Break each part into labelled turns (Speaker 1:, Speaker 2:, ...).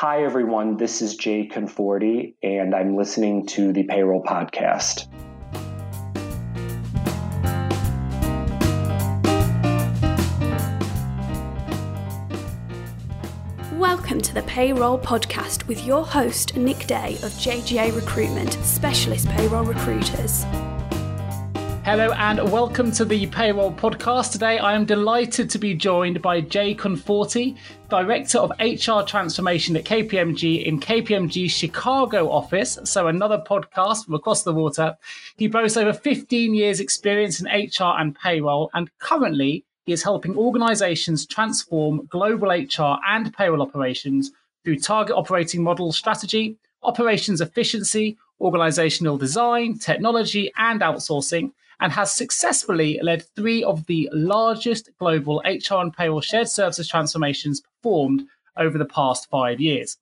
Speaker 1: Hi, everyone. This is Jay Conforti, and I'm listening to the Payroll Podcast.
Speaker 2: Welcome to the Payroll Podcast with your host, Nick Day of JGA Recruitment, specialist payroll recruiters.
Speaker 3: Hello and welcome to the Payroll Podcast. Today I am delighted to be joined by Jay Conforti, Director of HR Transformation at KPMG in KPMG's Chicago office. So another podcast from across the water. He boasts over 15 years experience in HR and payroll and currently he is helping organizations transform global HR and payroll operations through target operating model strategy, operations efficiency, organizational design, technology, and outsourcing and has successfully led three of the largest global HR and payroll shared services transformations performed over the past five years.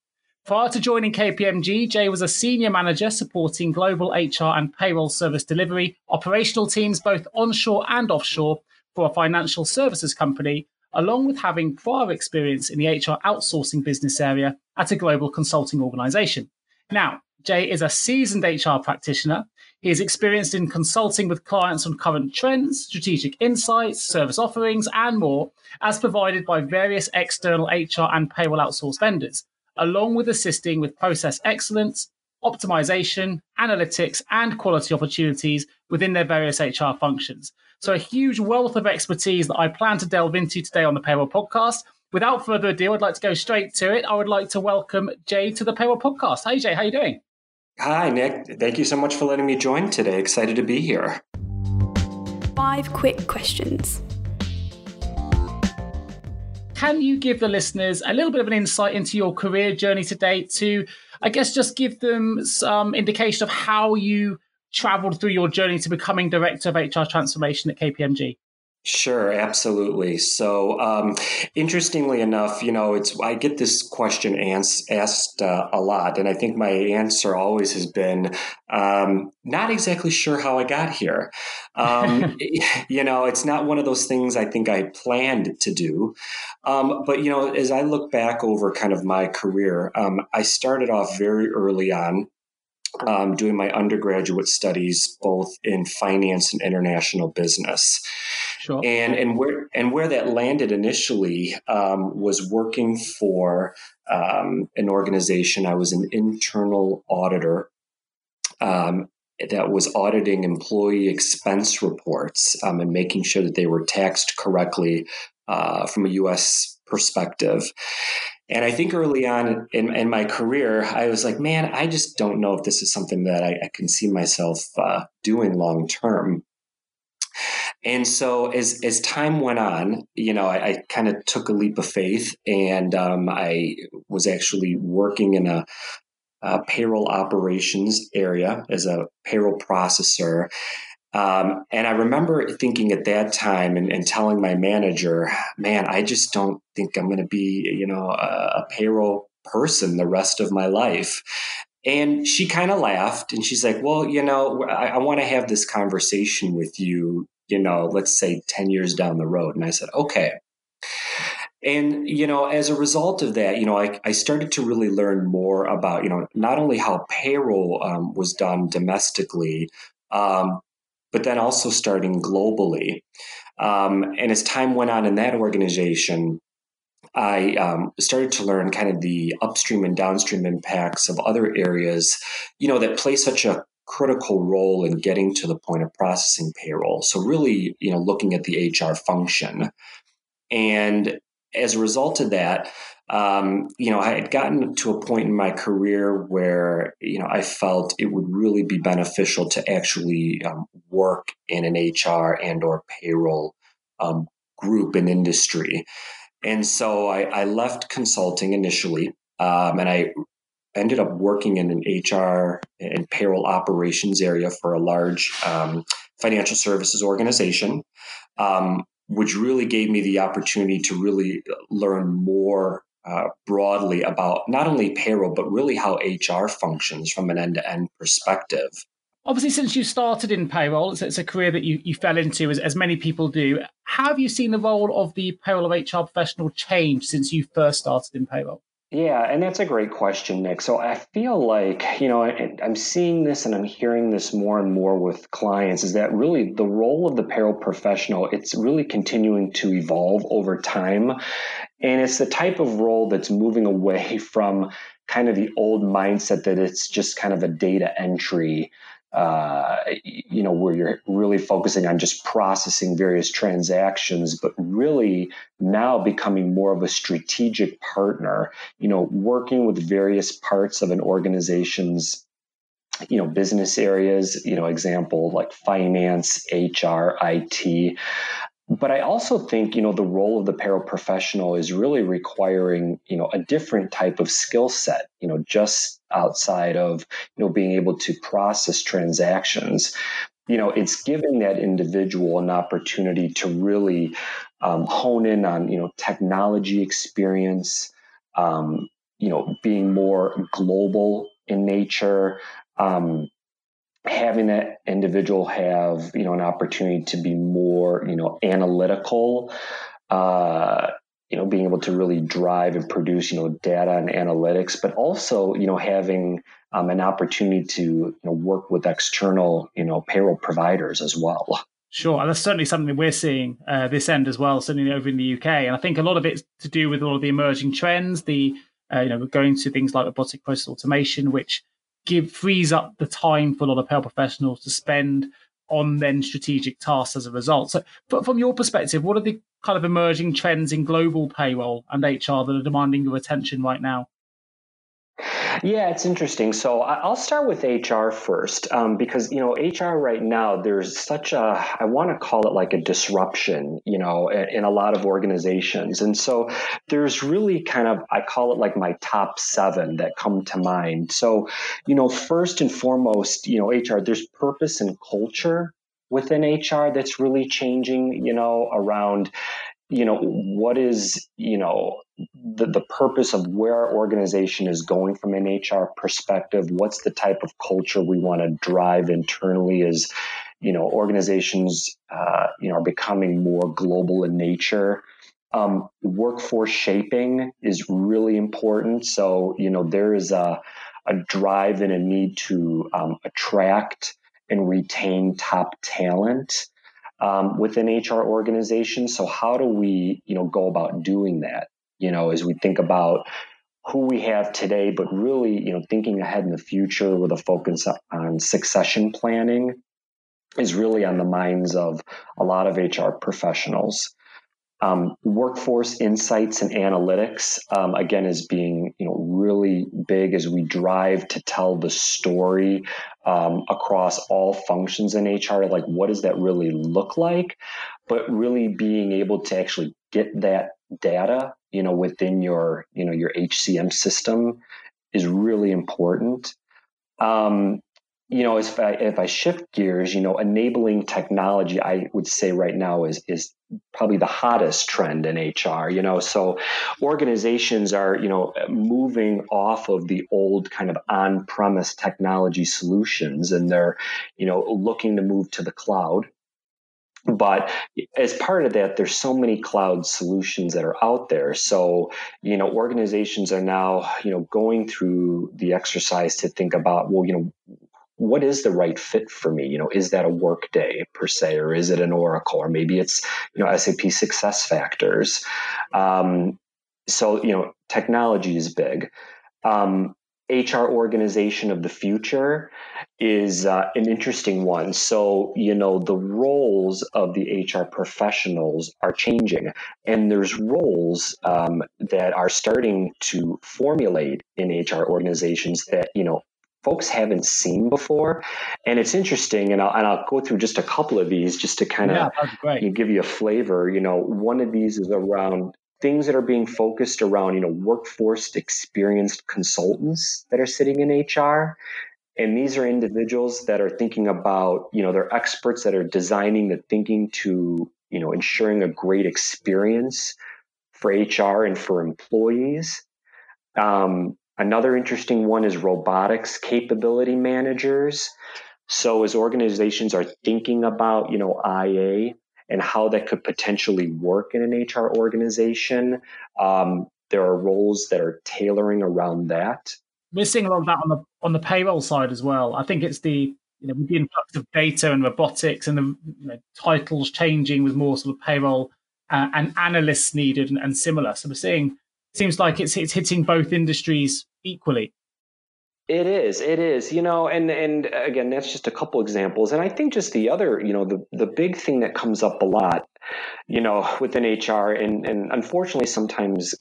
Speaker 3: Prior to joining KPMG, Jay was a senior manager supporting global HR and payroll service delivery, operational teams both onshore and offshore for a financial services company, along with having prior experience in the HR outsourcing business area at a global consulting organization. Now, Jay is a seasoned HR practitioner he is experienced in consulting with clients on current trends, strategic insights, service offerings, and more, as provided by various external HR and payroll outsource vendors, along with assisting with process excellence, optimization, analytics, and quality opportunities within their various HR functions. So, a huge wealth of expertise that I plan to delve into today on the Payroll Podcast. Without further ado, I'd like to go straight to it. I would like to welcome Jay to the Payroll Podcast. Hey, Jay, how are you doing?
Speaker 1: Hi, Nick. Thank you so much for letting me join today. Excited to be here.
Speaker 2: Five quick questions.
Speaker 3: Can you give the listeners a little bit of an insight into your career journey to date to, I guess, just give them some indication of how you traveled through your journey to becoming Director of HR Transformation at KPMG?
Speaker 1: Sure, absolutely. So, um, interestingly enough, you know, it's I get this question asked, asked uh, a lot, and I think my answer always has been um, not exactly sure how I got here. Um, you know, it's not one of those things I think I planned to do. Um, but you know, as I look back over kind of my career, um, I started off very early on um, doing my undergraduate studies both in finance and international business. Sure. And and where and where that landed initially um, was working for um, an organization. I was an internal auditor um, that was auditing employee expense reports um, and making sure that they were taxed correctly uh, from a U.S. perspective. And I think early on in, in, my career, I was like, man, I just don't know if this is something that I, I can see myself uh, doing long term. And so as as time went on, you know, I, I kind of took a leap of faith, and um, I was actually working in a, a, payroll operations area as a payroll processor. Um, and I remember thinking at that time and, and, telling my manager, "Man, I just don't think I'm going to be, you know, a, a payroll person the rest of my life." And she kind of laughed and she's like, Well, you know, I, I want to have this conversation with you you know, let's say 10 years down the road. And I said, okay. And, you know, as a result of that, you know, I, I started to really learn more about, you know, not only how payroll um, was done domestically, um, but then also starting globally. Um, and as time went on in that organization, I um, started to learn kind of the upstream and downstream impacts of other areas, you know, that play such a critical role in getting to the point of processing payroll. So really, you know, looking at the HR function. And as a result of that, um, you know, I had gotten to a point in my career where, you know, I felt it would really be beneficial to actually um, work in an HR and or payroll um, group and industry. And so I, I left consulting initially, um, and I ended up working in an HR and payroll operations area for a large um, financial services organization, um, which really gave me the opportunity to really learn more uh, broadly about not only payroll, but really how HR functions from an end to end perspective.
Speaker 3: Obviously, since you started in payroll, it's, it's a career that you, you fell into, as, as many people do. How have you seen the role of the payroll of HR professional change since you first started in payroll?
Speaker 1: Yeah, and that's a great question, Nick. So I feel like, you know, I, I'm seeing this and I'm hearing this more and more with clients is that really the role of the payroll professional, it's really continuing to evolve over time. And it's the type of role that's moving away from kind of the old mindset that it's just kind of a data entry uh, you know, where you're really focusing on just processing various transactions, but really now becoming more of a strategic partner, you know, working with various parts of an organization's you know business areas you know example like finance hr it but I also think, you know, the role of the paraprofessional is really requiring, you know, a different type of skill set, you know, just outside of, you know, being able to process transactions. You know, it's giving that individual an opportunity to really um, hone in on, you know, technology experience, um, you know, being more global in nature, um, having that individual have you know an opportunity to be more you know analytical uh, you know being able to really drive and produce you know data and analytics but also you know having um, an opportunity to you know work with external you know payroll providers as well
Speaker 3: Sure, and that's certainly something we're seeing uh, this end as well, certainly over in the UK. And I think a lot of it's to do with all of the emerging trends, the uh, you know going to things like robotic process automation, which give frees up the time for a lot of payroll professionals to spend on then strategic tasks as a result. So, but from your perspective, what are the kind of emerging trends in global payroll and HR that are demanding your attention right now?
Speaker 1: Yeah, it's interesting. So I'll start with HR first um, because you know HR right now there's such a I want to call it like a disruption, you know, in, in, a lot of organizations, and so there's really kind of I call it like my top seven that come to mind. So you know, first and foremost, you know, HR there's purpose and culture within HR that's really changing, you know, around you know what is you know the, the purpose of where our organization is going from an hr perspective what's the type of culture we want to drive internally as you know organizations uh, you know are becoming more global in nature um, workforce shaping is really important so you know there is a, a drive and a need to um, attract and retain top talent um, within HR organizations. So how do we, you know, go about doing that? You know, as we think about who we have today, but really, you know, thinking ahead in the future with a focus on succession planning is really on the minds of a lot of HR professionals. Um, workforce insights and analytics um, again is being you know really big as we drive to tell the story um, across all functions in hr like what does that really look like but really being able to actually get that data you know within your you know your hcm system is really important um, you know, if I if I shift gears, you know, enabling technology, I would say right now is is probably the hottest trend in HR. You know, so organizations are you know moving off of the old kind of on premise technology solutions, and they're you know looking to move to the cloud. But as part of that, there's so many cloud solutions that are out there. So, you know, organizations are now, you know, going through the exercise to think about, well, you know, what is the right fit for me? You know, is that a Workday per se, or is it an Oracle, or maybe it's you know SAP SuccessFactors. Um, so you know, technology is big. Um, HR organization of the future is uh, an interesting one. So, you know, the roles of the HR professionals are changing, and there's roles um, that are starting to formulate in HR organizations that, you know, folks haven't seen before. And it's interesting, and I'll, and I'll go through just a couple of these just to kind of yeah, give you a flavor. You know, one of these is around things that are being focused around, you know, workforce experienced consultants that are sitting in HR. And these are individuals that are thinking about, you know, they're experts that are designing the thinking to, you know, ensuring a great experience for HR and for employees. Um, Another interesting one is robotics capability managers. So as organizations are thinking about, you know, IA and how that could potentially work in an HR organization, um, there are roles that are tailoring around that.
Speaker 3: We're seeing a lot of that on the on the payroll side as well. I think it's the you know with the influx of data and robotics and the you know, titles changing with more sort of payroll uh, and analysts needed and, and similar. So we're seeing seems like it's it's hitting both industries equally.
Speaker 1: It is. It is. You know, and and again, that's just a couple examples. And I think just the other, you know, the the big thing that comes up a lot, you know, within HR, and and unfortunately, sometimes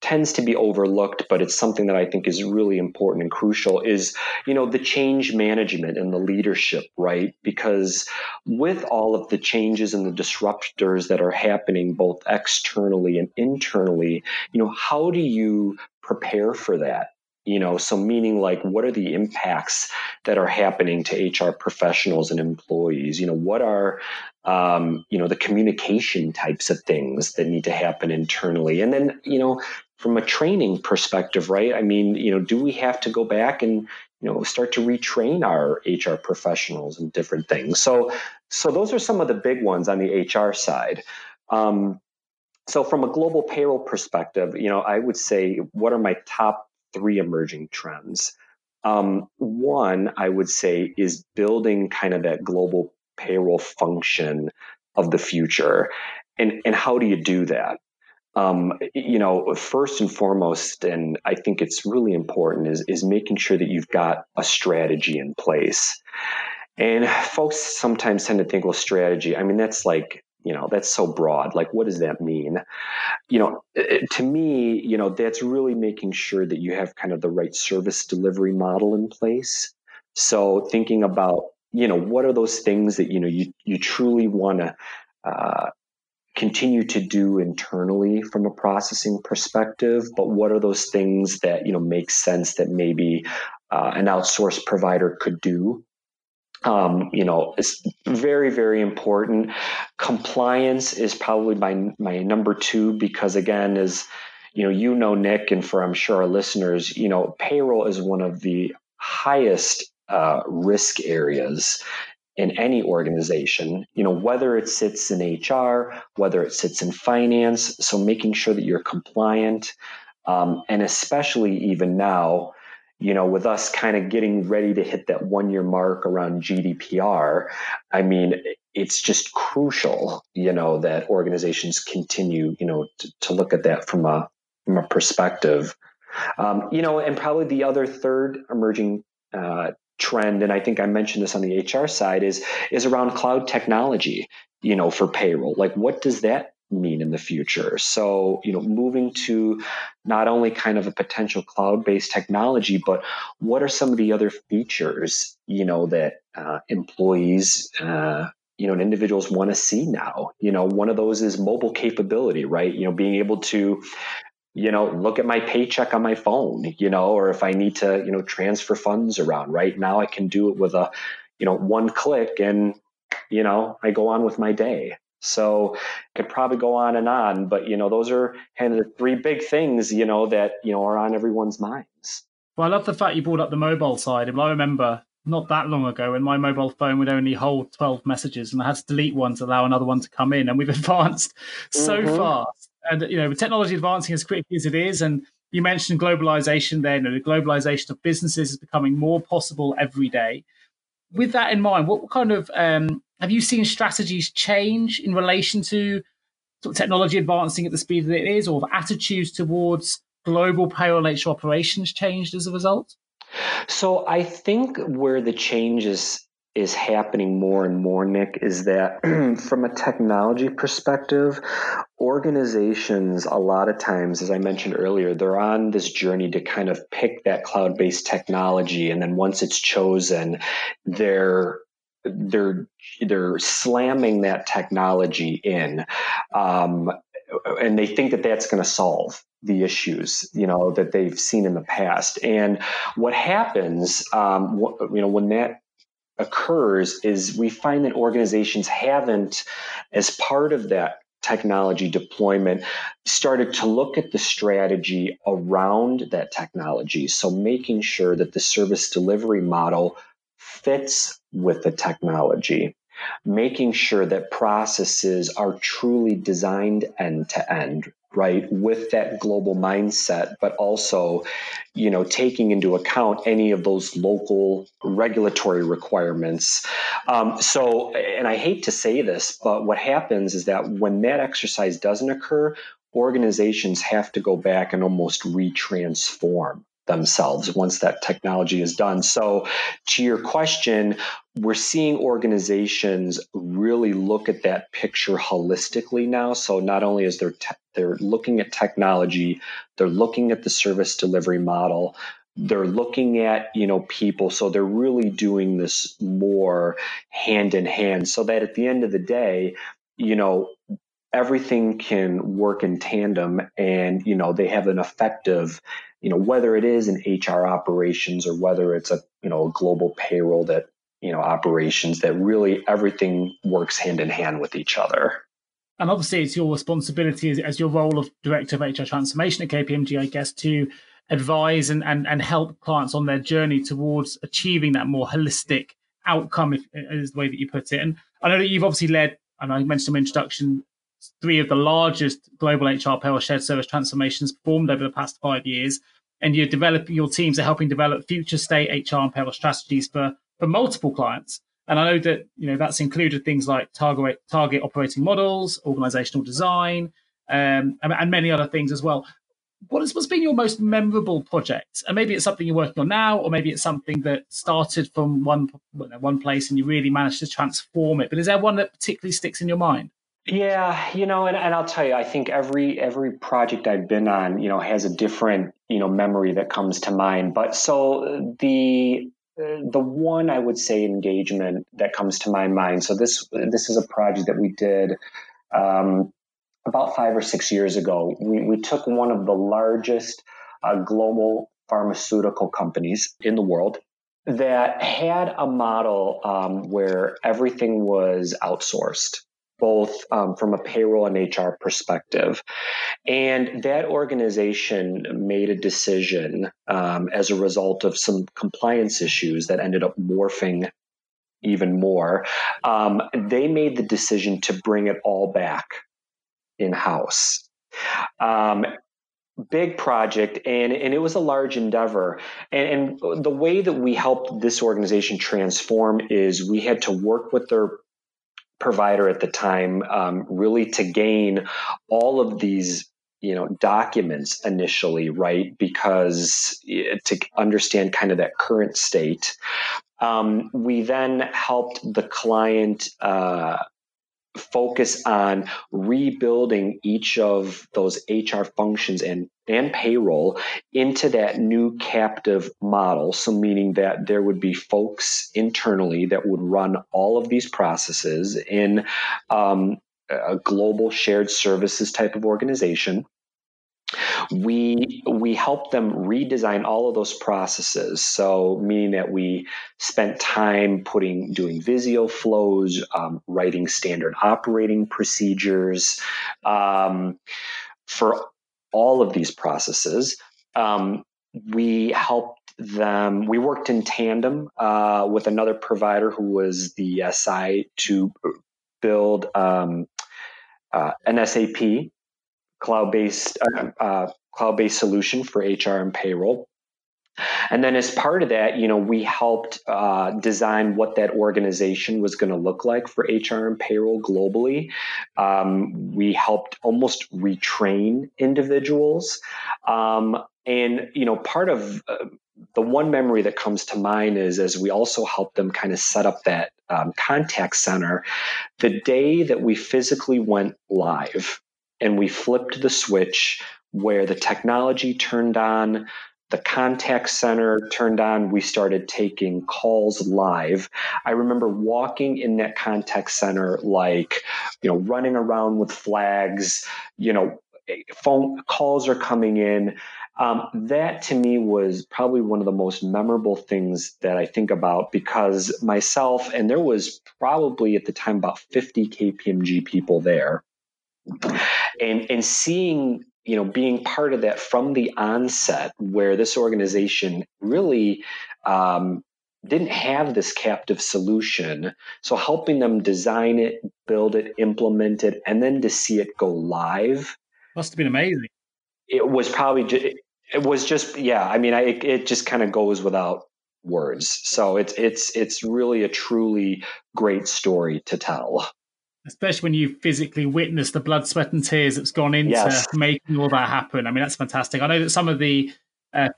Speaker 1: tends to be overlooked, but it's something that I think is really important and crucial is, you know, the change management and the leadership, right? Because with all of the changes and the disruptors that are happening both externally and internally, you know, how do you prepare for that? You know so meaning like what are the impacts that are happening to hr professionals and employees? You know what are um, you know the communication types of things that need to happen internally? And then you know from a training perspective right? I mean you know do we have to go back and you know start to retrain our hr professionals and different things? So so those are some of the big ones on the hr side. Um, so from a global payroll perspective you know i would say what are my top three emerging trends. Um, one, I would say, is building kind of that global payroll function of the future. And, and how do you do that? Um, you know, first and foremost, and I think it's really important, is, is making sure that you've got a strategy in place. And folks sometimes tend to think, well, strategy, I mean, that's like you know that's so broad like what does that mean? You know to me you know that's really making sure that you have kind of the right service delivery model in place. So thinking about you know what are those things that you know you you truly want to uh, continue to do internally from a processing perspective but what are those things that you know make sense that maybe uh, an outsourced provider could do um, you know, it's very, very important. Compliance is probably my my number two because again, is you know, you know, Nick, and for I'm sure our listeners, you know, payroll is one of the highest uh, risk areas in any organization. You know, whether it sits in HR, whether it sits in finance. So making sure that you're compliant, um, and especially even now you know, with us kind of getting ready to hit that one year mark around GDPR, I mean, it's just crucial, you know, that organizations continue, you know, to, to look at that from a from a perspective. Um, you know, and probably the other third emerging uh, trend, and I think I mentioned this on the HR side, is is around cloud technology. You know, for payroll, like what does that mean in the future. So, you know, moving to not only kind of a potential cloud-based technology, but what are some of the other features, you know, that uh, employees, uh, you know, and individuals want to see now? You know, one of those is mobile capability, right? You know, being able to you know look at my paycheck on my phone you know or if i need to you know transfer funds around right now i can do it with a you know one click and you know i go on with my day so I could probably go on and on, but you know, those are kind of the three big things, you know, that, you know, are on everyone's minds.
Speaker 3: Well, I love the fact you brought up the mobile side. I remember not that long ago when my mobile phone would only hold 12 messages and I had to delete one to allow another one to come in. And we've advanced so mm-hmm. fast. And, you know, with technology advancing as quickly as it is, and you mentioned globalization there, you know, the globalization of businesses is becoming more possible every day. With that in mind, what kind of um, have you seen strategies change in relation to sort of technology advancing at the speed that it is, or attitudes towards global payroll HR operations changed as a result?
Speaker 1: So I think where the change is is happening more and more, Nick, is that from a technology perspective, organizations, a lot of times, as I mentioned earlier, they're on this journey to kind of pick that cloud based technology. And then once it's chosen, they're they're they're slamming that technology in, um, and they think that that's going to solve the issues you know that they've seen in the past. And what happens, um, you know, when that occurs is we find that organizations haven't, as part of that technology deployment started to look at the strategy around that technology. So, making sure that the service delivery model fits with the technology, making sure that processes are truly designed end to end, right with that global mindset but also you know taking into account any of those local regulatory requirements. Um, so and i hate to say this but what happens is that when that exercise doesn't occur organizations have to go back and almost retransform themselves once that technology is done. So, to your question, we're seeing organizations really look at that picture holistically now. So, not only is there te- they're looking at technology, they're looking at the service delivery model, they're looking at you know people so they're really doing this more hand in hand so that at the end of the day you know everything can work in tandem and you know they have an effective you know whether it is an hr operations or whether it's a you know a global payroll that you know operations that really everything works hand in hand with each other.
Speaker 3: And obviously it's your responsibility as, as your role of director of hr transformation at KPMG i guess to advise and, and, and help clients on their journey towards achieving that more holistic outcome if, is the way that you put it. And i know that you've obviously led and i mentioned in introduction three of the largest global HR payroll shared service transformations performed over the past five years. And you're developing your teams are helping develop future state HR and payroll strategies for, for multiple clients. And I know that you know that's included things like target target operating models, organizational design, um, and, and many other things as well. What has what's been your most memorable project? And maybe it's something you're working on now, or maybe it's something that started from one one place and you really managed to transform it. But is there one that particularly sticks in your mind?
Speaker 1: Yeah, you know, and, and I'll tell you, I think every every project I've been on, you know, has a different, you know, memory that comes to mind. But so the the one I would say engagement that comes to my mind. So this this is a project that we did um, about five or six years ago. We we took one of the largest uh, global pharmaceutical companies in the world that had a model um, where everything was outsourced both um, from a payroll and HR perspective. And that organization made a decision um, as a result of some compliance issues that ended up morphing even more. Um, they made the decision to bring it all back in house. Um, big project and, and it was a large endeavor and, and the way that we helped this organization transform is we had to work with their provider at the time um, really to gain all of these you know documents initially right? Because eh, to understand kind of that current state. Um, we then helped the client uh, focus on rebuilding each of those HR functions and and payroll into that new captive model. So, meaning that there would be folks internally that would run all of these processes in um, a global shared services type of organization we we help them redesign all of those processes. So meaning that we spent time putting doing Visio flows um, writing standard operating procedures um, for all of these processes. Um, we helped them we worked in tandem uh, with another provider who was the si to build um, uh, an SAP cloud-based uh, uh, cloud-based solution for HR and payroll. And then, as part of that, you know, we helped uh, design what that organization was going to look like for HR and payroll globally. Um, we helped almost retrain individuals, um, and you know, part of uh, the one memory that comes to mind is as we also helped them kind of set up that um, contact center. The day that we physically went live, and we flipped the switch where the technology turned on the contact center turned on we started taking calls live. I remember walking in that contact center like you know running around with flags you know phone calls are coming in. Um, that to me was probably one of the most memorable things that i think about because myself and there was probably at the time about 50 KPMG people there and and seeing you know being part of that from the onset where this organization really um, didn't have this captive solution so helping them design it build it implement it and then to see it go live
Speaker 3: Must have been amazing.
Speaker 1: It was probably just, it was just yeah. I mean, I, it, it just kind of goes without words. So it's it's it's really a truly great story to tell.
Speaker 3: Especially when you physically witness the blood, sweat, and tears that's gone into yes. making all that happen. I mean, that's fantastic. I know that some of the uh,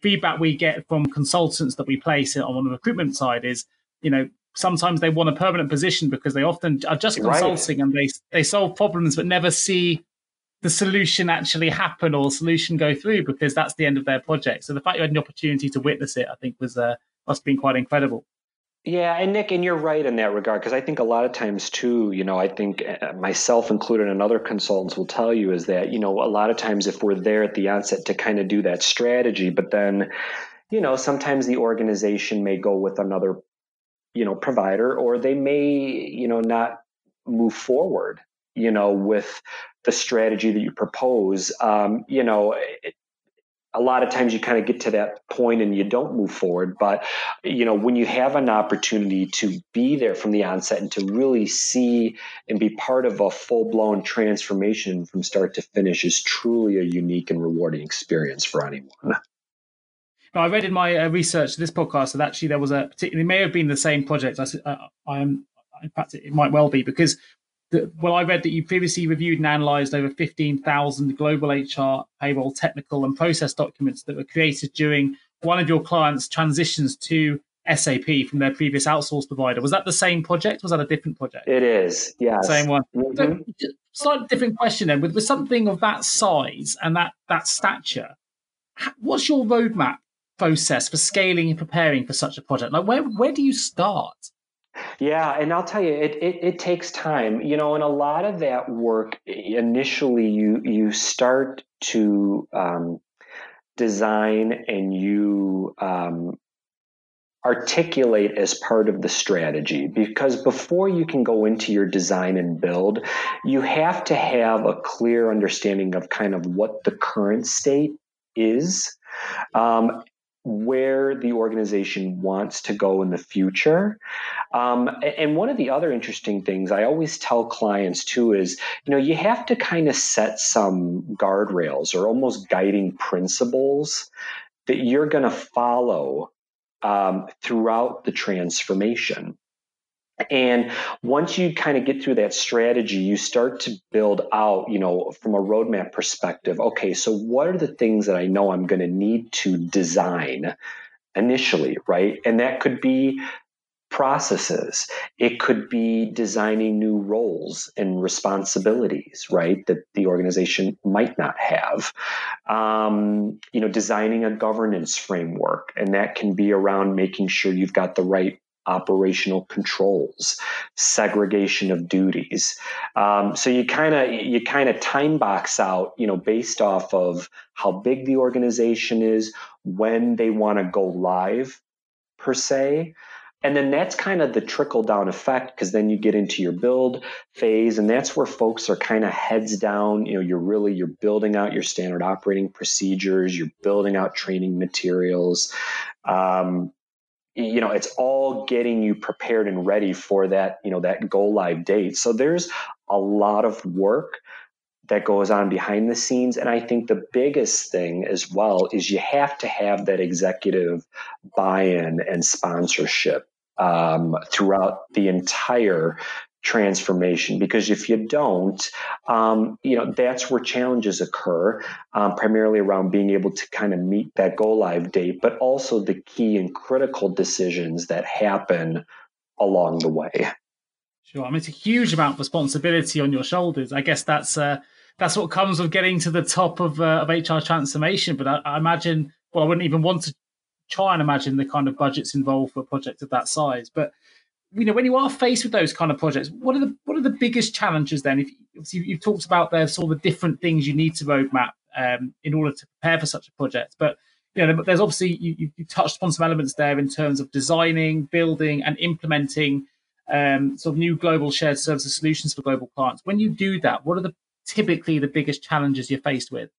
Speaker 3: feedback we get from consultants that we place on the recruitment side is, you know, sometimes they want a permanent position because they often are just consulting right. and they they solve problems but never see the solution actually happen or solution go through because that's the end of their project. So the fact you had an opportunity to witness it, I think, was uh, must have been quite incredible.
Speaker 1: Yeah, and Nick, and you're right in that regard because I think a lot of times too, you know, I think uh, myself included and other consultants will tell you is that you know a lot of times if we're there at the onset to kind of do that strategy, but then you know sometimes the organization may go with another you know provider or they may you know not move forward you know with the strategy that you propose, um, you know, a lot of times you kind of get to that point and you don't move forward. But, you know, when you have an opportunity to be there from the onset and to really see and be part of a full blown transformation from start to finish is truly a unique and rewarding experience for anyone.
Speaker 3: Now, I read in my uh, research this podcast that actually there was a particular, it may have been the same project. I, uh, I am, in fact, it might well be because that, well, I read that you previously reviewed and analysed over 15,000 global HR, payroll, technical, and process documents that were created during one of your clients' transitions to SAP from their previous outsourced provider. Was that the same project? was that a different project?
Speaker 1: It is, yeah.
Speaker 3: Same one. Mm-hmm. So, slightly different question then. With, with something of that size and that, that stature, what's your roadmap process for scaling and preparing for such a project? Like, where, where do you start?
Speaker 1: Yeah, and I'll tell you, it, it, it takes time, you know, and a lot of that work initially you you start to um, design and you um, articulate as part of the strategy because before you can go into your design and build, you have to have a clear understanding of kind of what the current state is. Um, where the organization wants to go in the future. Um, and one of the other interesting things I always tell clients too is, you know, you have to kind of set some guardrails or almost guiding principles that you're going to follow um, throughout the transformation. And once you kind of get through that strategy, you start to build out, you know, from a roadmap perspective. Okay, so what are the things that I know I'm going to need to design initially, right? And that could be processes. It could be designing new roles and responsibilities, right, that the organization might not have. Um, you know, designing a governance framework, and that can be around making sure you've got the right operational controls, segregation of duties. Um, so you kind of you kind of time box out, you know, based off of how big the organization is, when they want to go live, per se. And then that's kind of the trickle down effect because then you get into your build phase, and that's where folks are kind of heads down. You know, you're really you're building out your standard operating procedures, you're building out training materials. Um, you know it's all getting you prepared and ready for that you know that go live date. So there's a lot of work that goes on behind the scenes. And i think the biggest thing as well is you have to have that executive buy-in and sponsorship um, throughout the entire transformation. Because if you don't um, you know that's where challenges occur um, primarily around being able to kind of meet that go live date but also the key and critical decisions that happen along the way.
Speaker 3: Sure. I mean it's a huge amount of responsibility on your shoulders. I guess that's uh, that's what comes with getting to the top of, uh, of hr transformation. But I, I imagine well i wouldn't even want to try and imagine the kind of budgets involved for a project of that size. But you know when you are faced with those kind of projects what are the what are the biggest challenges then? If you, you've talked about there's all the different things you need to roadmap um, in order to prepare for such a project. But you know there's obviously you, you touched upon some elements there in terms of designing building and implementing um, sort of new global shared services solutions for global clients. When you do that what are the typically the biggest challenges you're faced with?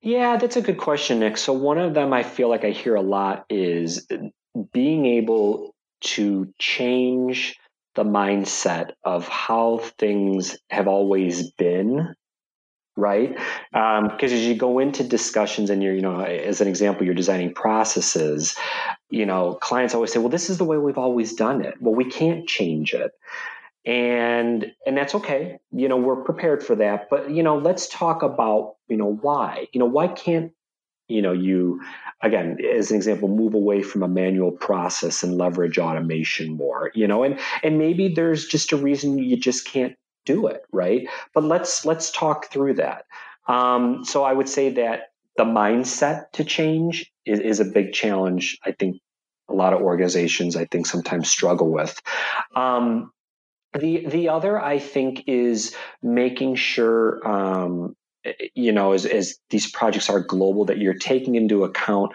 Speaker 1: Yeah, that's a good question, Nick. So, one of them I feel like I hear a lot is being able to change the mindset of how things have always been right? Because um, as you go into discussions and you're, you know, as an example, you're designing processes, you know, clients always say, well, this is the way we've always done it. Well, we can't change it. And and that's okay. You know, we're prepared for that. But, you know, let's talk about, you know, why. You know, why can't, you know, you again, as an example, move away from a manual process and leverage automation more, you know, and and maybe there's just a reason you just can't do it, right? But let's let's talk through that. Um, so I would say that the mindset to change is, is a big challenge. I think a lot of organizations I think sometimes struggle with. Um, the the other I think is making sure um, you know as, as these projects are global that you're taking into account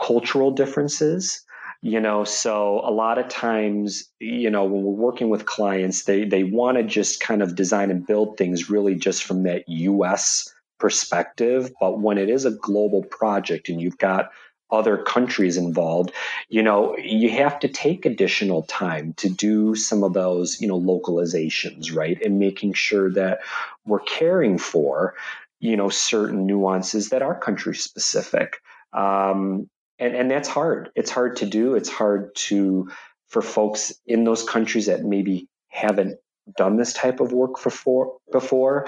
Speaker 1: cultural differences you know? So a lot of times you know when we're working with clients they they want to just kind of design and build things really just from that US perspective. But when it is a global project and you've got other countries involved you know you have to take additional time to do some of those you know localizations right? And making sure that we're caring for you know certain nuances that are country specific. Um, and and that's hard. It's hard to do. It's hard to for folks in those countries that maybe haven't done this type of work before before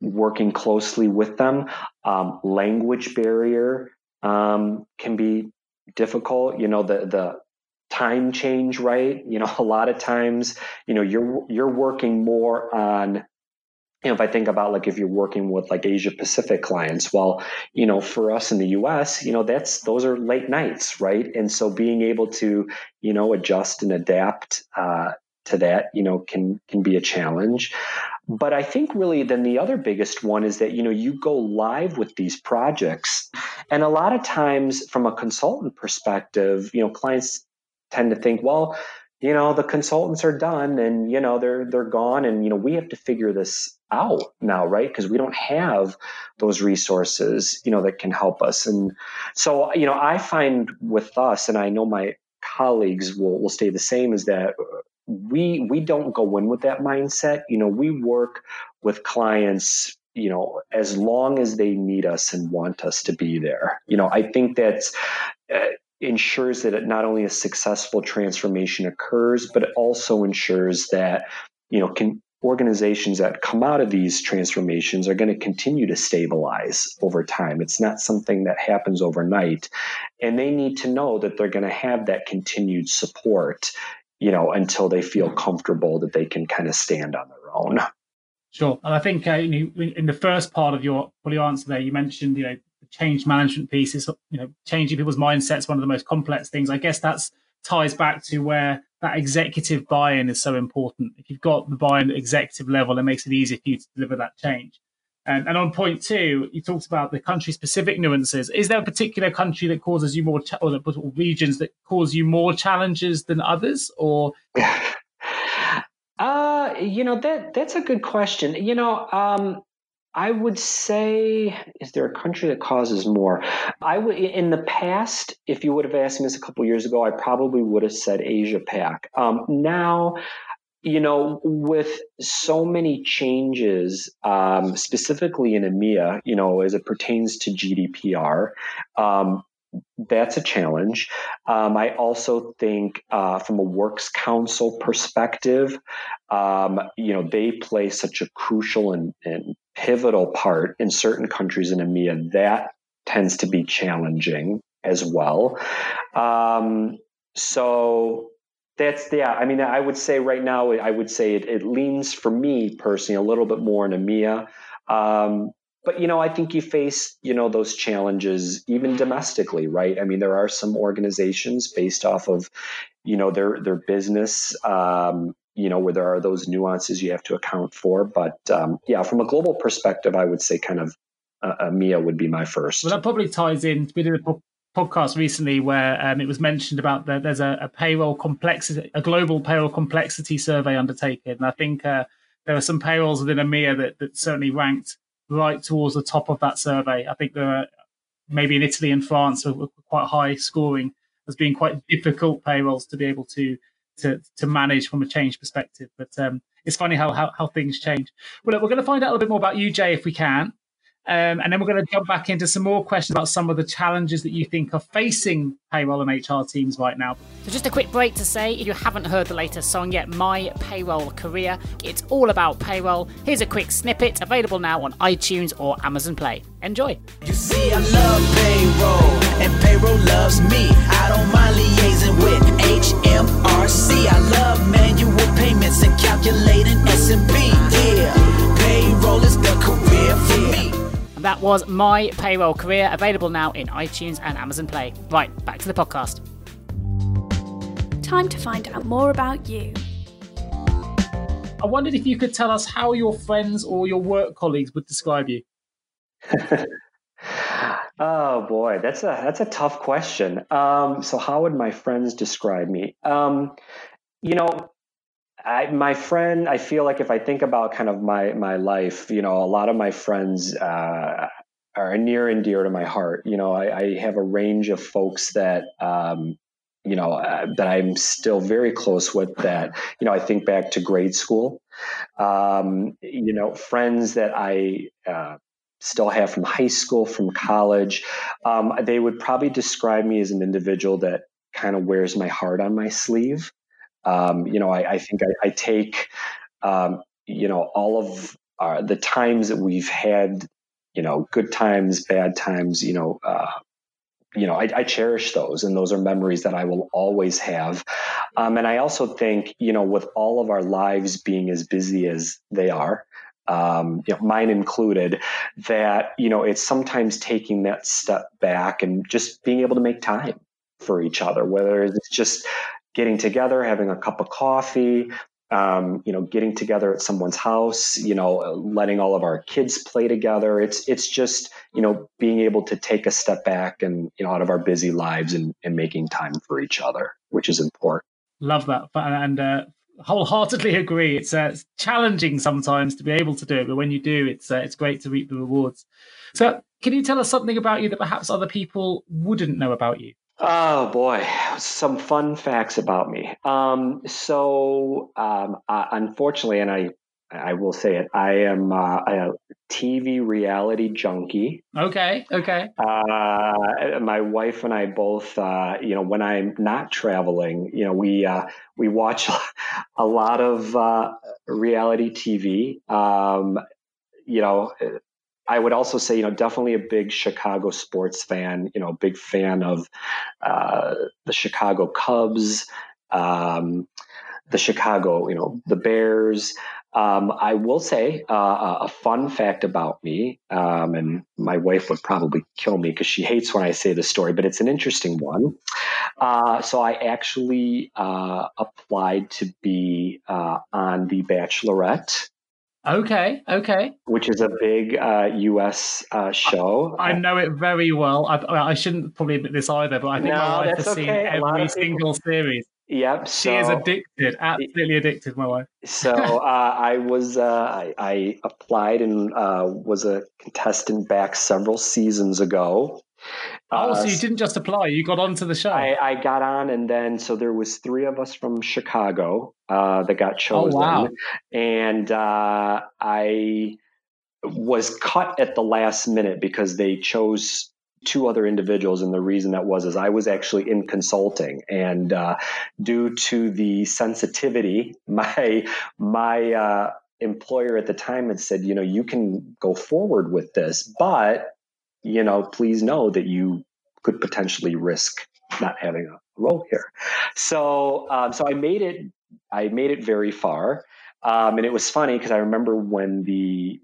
Speaker 1: working closely with them um, language barrier um, can be difficult. You know the the time change right? You know a lot of times you know you're you're working more on you know, if I think about like if you're working with like Asia Pacific clients, well, you know, for us in the US, you know, that's those are late nights, right? And so being able to, you know, adjust and adapt uh, to that, you know, can can be a challenge. But I think really then the other biggest one is that, you know, you go live with these projects. And a lot of times from a consultant perspective, you know, clients tend to think, well, you know the consultants are done and you know they're they're gone. And you know we have to figure this out now right? Because we don't have those resources you know that can help us. And so you know i find with us and i know my colleagues will will stay the same is that we we don't go in with that mindset. You know we work with clients you know as long as they need us and want us to be there. You know i think that's uh, ensures that it not only a successful transformation occurs, but it also ensures that you know can, organizations that come out of these transformations are going to continue to stabilize over time. It's not something that happens overnight, and they need to know that they're going to have that continued support, you know, until they feel comfortable that they can kind of stand on their own.
Speaker 3: Sure, and I think uh, in the first part of your your answer there, you mentioned you know change management piece is you know changing people's mindsets one of the most complex things. I guess that's ties back to where that executive buy-in is so important. If you've got the buy-in at executive level it makes it easier for you to deliver that change. And, on point two you talked about the country specific nuances. Is there a particular country that causes you more or, or regions that cause you more challenges than others or?
Speaker 1: Uh you know that that's a good question. You know um I would say, is there a country that causes more? I would, in the past, if you would have asked me this a couple years ago, I probably would have said Asia Pac. Um, now, you know, with so many changes, um, specifically in EMEA, you know, as it pertains to GDPR, um, that's a challenge. Um, I also think, uh, from a works council perspective, um, you know, they play such a crucial and, and pivotal part in certain countries in EMEA, that tends to be challenging as well. Um, so that's yeah. I mean, I would say right now, I would say it, it leans for me personally a little bit more in EMEA. Um, but you know, I think you face you know those challenges even domestically, right? I mean, there are some organizations based off of you know their their business um, you know, where there are those nuances you have to account for. But um, yeah, from a global perspective, I would say kind of uh, EMEA would be my first.
Speaker 3: Well, that probably ties in. We did a podcast recently where um, it was mentioned about that there's a, a, payroll complexity, a global payroll complexity survey undertaken. And I think uh, there are some payrolls within EMEA that, that certainly ranked right towards the top of that survey. I think there are maybe in Italy and France are quite high scoring as being quite difficult payrolls to be able to to to manage from a change perspective. But um, it's funny how, how, how things change. Well, look, we're going to find out a little bit more about you, Jay, if we can. Um, and then we're going to jump back into some more questions about some of the challenges that you think are facing payroll and HR teams right now.
Speaker 4: So, just a quick break to say if you haven't heard the latest song yet, My Payroll Career, it's all about payroll. Here's a quick snippet available now on iTunes or Amazon Play. Enjoy.
Speaker 5: You see, I love payroll, and payroll loves me. I don't mind liaising with HMRC. I love manual payments and calculating SSP. Yeah, payroll is the career for me.
Speaker 4: And that was My Payroll Career, available now in iTunes and Amazon Play. Right, back to the podcast.
Speaker 2: Time to find out more about you.
Speaker 3: I wondered if you could tell us how your friends or your work colleagues would describe you.
Speaker 1: oh boy, that's a that's a tough question. Um, so how would my friends describe me? Um, you know, I, my friend, I feel like if I think about kind of my my life, you know, a lot of my friends uh, are near and dear to my heart. You know, I, I have a range of folks that um, you know uh, that I'm still very close with. That you know, I think back to grade school. Um, you know, friends that I uh, still have from high school, from college. Um, they would probably describe me as an individual that kind of wears my heart on my sleeve. Um, you know, I, I think I, I take, um, you know, all of uh, the times that we've had, you know, good times, bad times, you know, uh, you know, I, I, cherish those, and those are memories that I will always have. Um, and I also think, you know, with all of our lives being as busy as they are, um, you know, mine included, that you know, it's sometimes taking that step back and just being able to make time for each other, whether it's just getting together, having a cup of coffee, um, you know, getting together at someone's house, you know, letting all of our kids play together. It's it's just you know being able to take a step back and you know out of our busy lives and, and making time for each other, which is important.
Speaker 3: Love that, and uh, wholeheartedly agree. It's, uh, it's challenging sometimes to be able to do it, but when you do, it's uh, it's great to reap the rewards. So, can you tell us something about you that perhaps other people wouldn't know about you?
Speaker 1: Oh boy, some fun facts about me. Um, so, um, uh, unfortunately, and I, I will say it, I am uh, a TV reality junkie.
Speaker 3: Okay, okay.
Speaker 1: Uh, my wife and I both, uh, you know, when I'm not traveling, you know, we uh, we watch a lot of uh, reality TV. Um, you know, I would also say, you know, definitely a big Chicago sports fan. You know, big fan of uh, the Chicago Cubs, um, the Chicago, you know, the Bears. Um, I will say uh, a fun fact about me, um, and my wife would probably kill me because she hates when I say this story, but it's an interesting one. Uh, so I actually uh, applied to be uh, on The Bachelorette.
Speaker 3: Okay, okay.
Speaker 1: Which is a big uh, US uh, show.
Speaker 3: I, I, know it very well. I, I, shouldn't probably admit this either, but I think no, my wife has okay. seen every single series.
Speaker 1: Yep.
Speaker 3: So, she is addicted, absolutely addicted, my wife.
Speaker 1: so uh, I was, uh, I, I, applied and uh, was a contestant back several seasons ago.
Speaker 3: Oh, so you uh, didn't just apply; you got onto the show.
Speaker 1: I, I, got on, and then so there was three of us from Chicago uh, that got chosen.
Speaker 3: Oh, wow.
Speaker 1: And uh, I was cut at the last minute because they chose two other individuals, and the reason that was is I was actually in consulting, and uh, due to the sensitivity, my my uh, employer at the time had said, you know, you can go forward with this, but you know, please know that you could potentially risk not having a role here. So, um, so I made it. I made it very far, um, and it was funny because I remember when the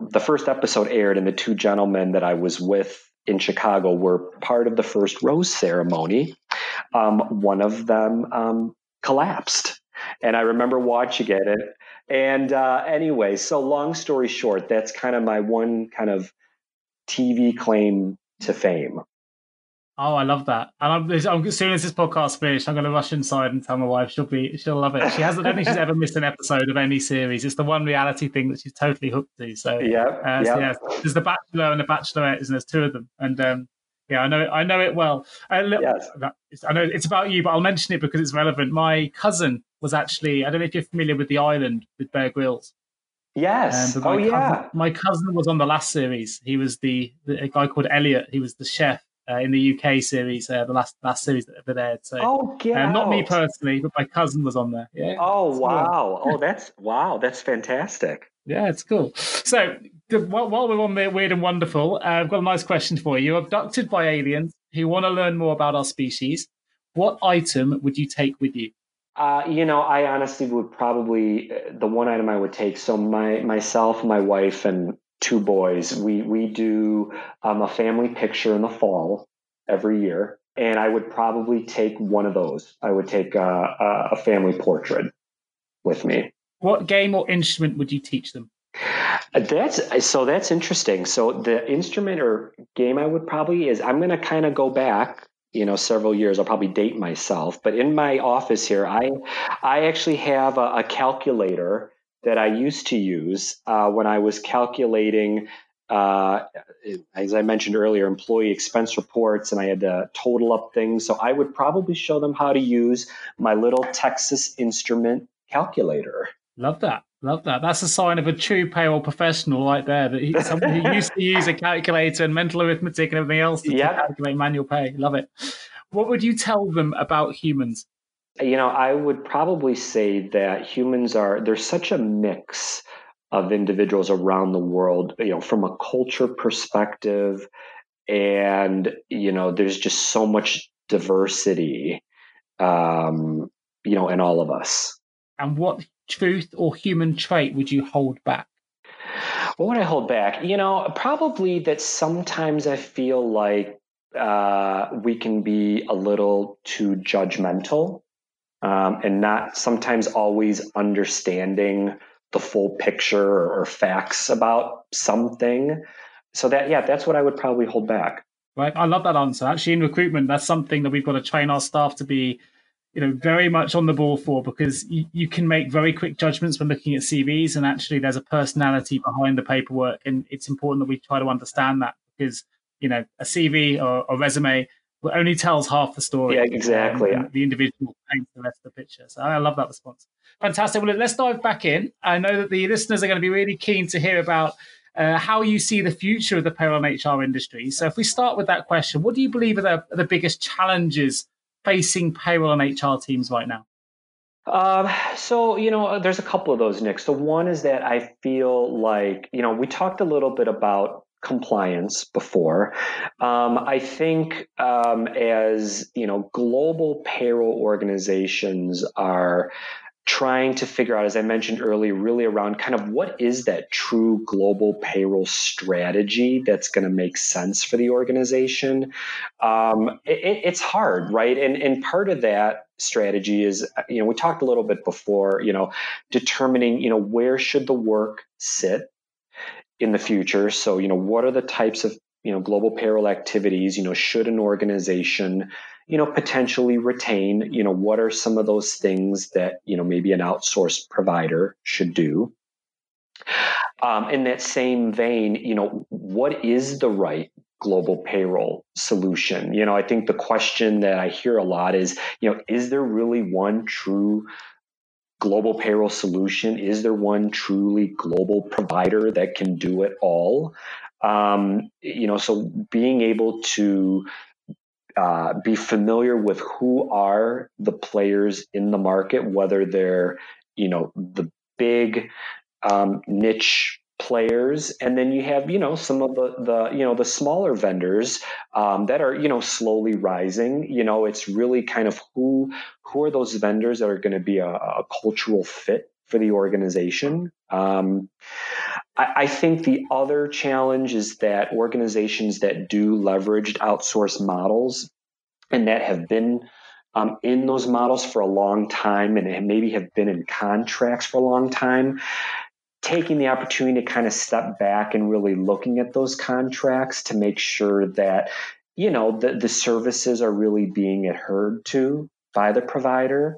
Speaker 1: the first episode aired, and the two gentlemen that I was with in Chicago were part of the first rose ceremony. Um, one of them um, collapsed, and I remember watching it. And, and uh, anyway, so long story short, that's kind of my one kind of TV claim to fame.
Speaker 3: Oh, I love that! And I'm, I'm, as soon as this podcast finished, I'm going to rush inside and tell my wife she'll be she'll love it. She hasn't. I don't think she's ever missed an episode of any series. It's the one reality thing that she's totally hooked to. So
Speaker 1: yeah, uh,
Speaker 3: so yeah. There's the Bachelor and the Bachelorette, and there's two of them, and um, yeah, I know it, I know it well. Uh, yes. I know it's about you, but I'll mention it because it's relevant. My cousin was actually I don't know if you're familiar with the island with Bear Grylls.
Speaker 1: Yes.
Speaker 3: Um,
Speaker 1: oh,
Speaker 3: my
Speaker 1: yeah.
Speaker 3: My cousin was on the last series. He was the, the a guy called Elliot. He was the chef uh, in the UK series, uh, the last last series that ever aired. So,
Speaker 1: oh, get
Speaker 3: uh, not me personally, but my cousin was on there. Yeah.
Speaker 1: Oh,
Speaker 3: It's cool.
Speaker 1: wow. Oh, that's wow. That's fantastic.
Speaker 3: Yeah, it's cool. So, while, while we're on the weird and wonderful, uh, I've got a nice question for you. You're abducted by aliens who want to learn more about our species. What item would you take with you?
Speaker 1: Uh, you know, I honestly would probably uh, the one item I would take. So my myself, my wife, and two boys. We we do um, a family picture in the fall every year, and I would probably take one of those. I would take uh, a, a family portrait with me.
Speaker 3: What game or instrument would you teach them?
Speaker 1: That's so. That's interesting. So the instrument or game I would probably is I'm going to kind of go back, you know, several years. I'll probably date myself, but in my office here, I I actually have a, a calculator that I used to use uh, when I was calculating. Uh, as I mentioned earlier, employee expense reports, and I had to total up things. So I would probably show them how to use my little Texas Instrument calculator.
Speaker 3: Love that. Love that. That's a sign of a true payroll professional right there. That he, someone who used to use a calculator and mental arithmetic and everything else to, calculate manual pay. Love it. What would you tell them about humans?
Speaker 1: You know, I would probably say that humans are, there's such a mix of individuals around the world, you know, from a culture perspective. And, you know, there's just so much diversity, um, you know, in all of us.
Speaker 3: And what truth or human trait would you hold back?
Speaker 1: What would I hold back? You know, probably that sometimes I feel like uh, we can be a little too judgmental um, and not sometimes always understanding the full picture or, or facts about something. So that, yeah, that's what I would probably hold back.
Speaker 3: Right. I love that answer. Actually, in recruitment, that's something that we've got to train our staff to be, you know, very much on the ball for because you, you can make very quick judgments when looking at CVs, and actually, there's a personality behind the paperwork, and it's important that we try to understand that because you know a CV or a resume only tells half the story.
Speaker 1: Yeah, exactly.
Speaker 3: Um, the individual paints the rest of the picture. So I love that response. Fantastic. Well, let's dive back in. I know that the listeners are going to be really keen to hear about uh, how you see the future of the payroll and HR industry. So, if we start with that question, what do you believe are the, are the biggest challenges facing payroll and HR teams right now?
Speaker 1: Um, so, you know, there's a couple of those, Nick. So, one is that I feel like, you know, we talked a little bit about compliance before. Um, I think um, as, you know, global payroll organizations are trying to figure out, as I mentioned earlier, really around kind of what is that true global payroll strategy that's going to make sense for the organization. Um, it, it's hard, right? And and part of that strategy is, you know, we talked a little bit before, you know, determining, you know, where should the work sit in the future. So, you know, what are the types of you know global payroll activities? You know, should an organization you know potentially retain you know what are some of those things that you know maybe an outsourced provider should do. Um, in that same vein you know what is the right global payroll solution? You know i think the question that i hear a lot is you know is there really one true global payroll solution? Is there one truly global provider that can do it all? Um, you know so being able to uh, be familiar with who are the players in the market, whether they're you know the big um, niche players, and then you have you know some of the the you know the smaller vendors um, that are you know slowly rising. You know, it's really kind of who who are those vendors that are going to be a, a cultural fit for the organization. Um, I, I think the other challenge is that organizations that do leveraged outsourced models and that have been um, in those models for a long time and maybe have been in contracts for a long time, taking the opportunity to kind of step back and really looking at those contracts to make sure that you know the, the services are really being adhered to by the provider